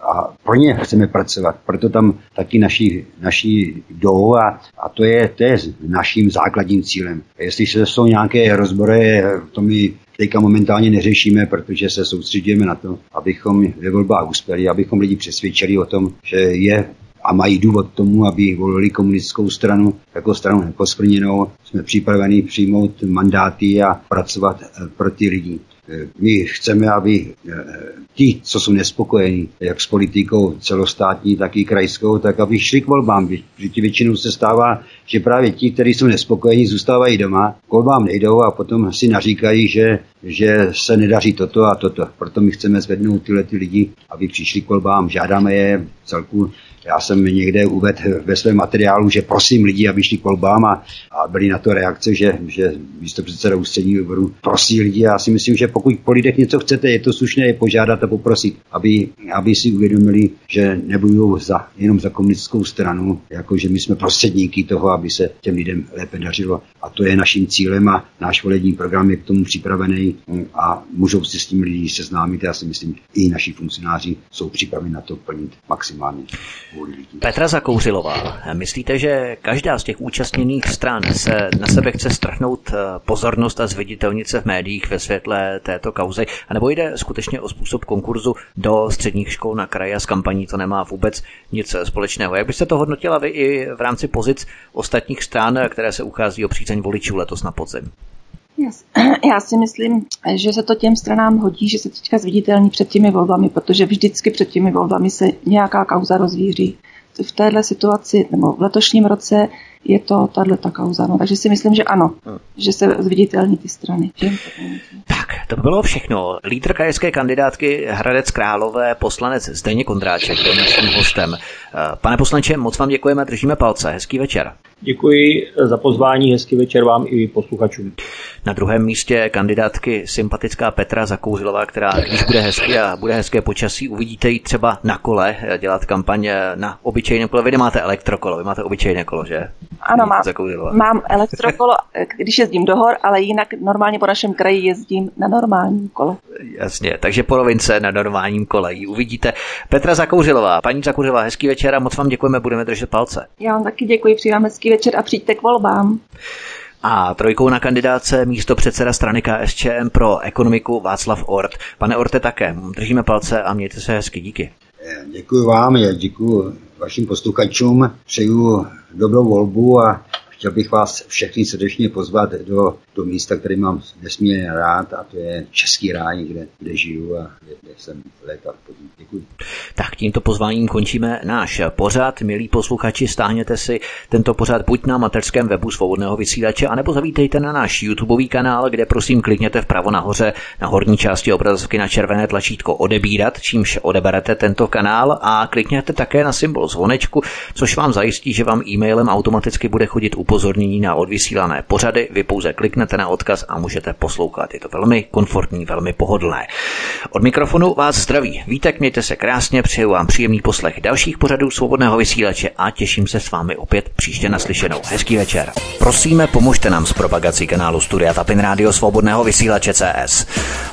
a pro ně chceme pracovat. Proto tam taky naši, naši jdou a, a to, je, to je naším základním cílem. A jestli jsou nějaké rozbory, to my teďka momentálně neřešíme, protože se soustředíme na to, abychom ve volbách uspěli, abychom lidi přesvědčili o tom, že je a mají důvod tomu, aby volili komunistickou stranu jako stranu neposplněnou. Jsme připraveni přijmout mandáty a pracovat eh, pro ty lidi. My chceme, aby ti, co jsou nespokojení, jak s politikou celostátní, tak i krajskou, tak aby šli k volbám. Vždyť většinou se stává, že právě ti, kteří jsou nespokojení, zůstávají doma, k volbám nejdou a potom si naříkají, že, že se nedaří toto a toto. Proto my chceme zvednout tyhle ty lidi, aby přišli k volbám. Žádáme je celku já jsem někde uvedl ve svém materiálu, že prosím lidi, aby šli k volbám a, a byly na to reakce, že, že místo předseda ústředního výboru prosí lidi. Já si myslím, že pokud po lidech něco chcete, je to slušné je požádat a poprosit, aby, aby si uvědomili, že nebudu za, jenom za komunistickou stranu, jako že my jsme prostředníky toho, aby se těm lidem lépe dařilo. A to je naším cílem a náš volební program je k tomu připravený a můžou si s tím lidi seznámit. Já si myslím, i naši funkcionáři jsou připraveni na to plnit maximálně. Petra Zakouřilová, myslíte, že každá z těch účastněných stran se na sebe chce strhnout eh, pozornost a zviditelnit se v médiích ve světle této kauzy, anebo jde skutečně o způsob konkurzu do středních škol na kraji a s kampaní to nemá vůbec nic společného. Jak byste to hodnotila vy i v rámci pozic ostatních stran, které se uchází o přízeň voličů letos na podzim? Já si myslím, že se to těm stranám hodí, že se teďka zviditelní před těmi volbami, protože vždycky před těmi volbami se nějaká kauza rozvíří. V téhle situaci, nebo v letošním roce je to tahle ta kauza. No, takže si myslím, že ano, hmm. že se zviditelní ty strany. Tak, to by bylo všechno. Lídr krajské kandidátky Hradec Králové, poslanec Zdeněk Kondráček, byl naším hostem. Eh, pane poslanče, moc vám děkujeme, držíme palce. Hezký večer. Děkuji za pozvání, hezký večer vám i posluchačům. Na druhém místě kandidátky sympatická Petra Zakouzilová, která když bude hezky a bude hezké počasí, uvidíte ji třeba na kole eh, dělat kampaň eh, na obyčejné kole. Vy nemáte elektrokolo, vy máte obyčejné kolo, že? Ano, mám, mám elektrokolo, když jezdím do hor, ale jinak normálně po našem kraji jezdím na normálním kole. Jasně, takže polovince na normálním kole. Uvidíte. Petra Zakouřilová, paní Zakouřilová, hezký večer a moc vám děkujeme, budeme držet palce. Já vám taky děkuji, přijím hezký večer a přijďte k volbám. A trojkou na kandidáce místo předseda strany KSČM pro ekonomiku Václav Ort. Pane Orte také, držíme palce a mějte se hezky, díky. Děkuji vám, já děkuji vašim posluchačům, přeju dobrou volbu a chtěl bych vás všechny srdečně pozvat do to místa, které mám nesmírně rád a to je Český ráj, kde, kde žiju a kde, kde jsem léta v Děkuji. Tak tímto pozváním končíme náš pořad. Milí posluchači, stáhněte si tento pořad buď na mateřském webu svobodného vysílače, anebo zavítejte na náš YouTubeový kanál, kde prosím klikněte vpravo nahoře na horní části obrazovky na červené tlačítko odebírat, čímž odeberete tento kanál a klikněte také na symbol zvonečku, což vám zajistí, že vám e-mailem automaticky bude chodit upozornění na odvysílané pořady. Vy pouze kliknete na odkaz a můžete poslouchat. Je to velmi komfortní, velmi pohodlné. Od mikrofonu vás zdraví. Vítek, mějte se krásně, přeju vám příjemný poslech dalších pořadů svobodného vysílače a těším se s vámi opět příště naslyšenou. Hezký večer. Prosíme, pomožte nám s propagací kanálu Studia Tapin Radio Svobodného vysílače CS.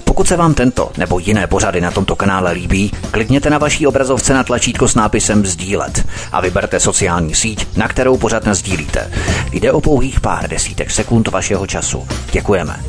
Pokud se vám tento nebo jiné pořady na tomto kanále líbí, klikněte na vaší obrazovce na tlačítko s nápisem Sdílet a vyberte sociální síť, na kterou pořád sdílíte. Jde o pouhých pár desítek sekund vašeho času. Děkujeme.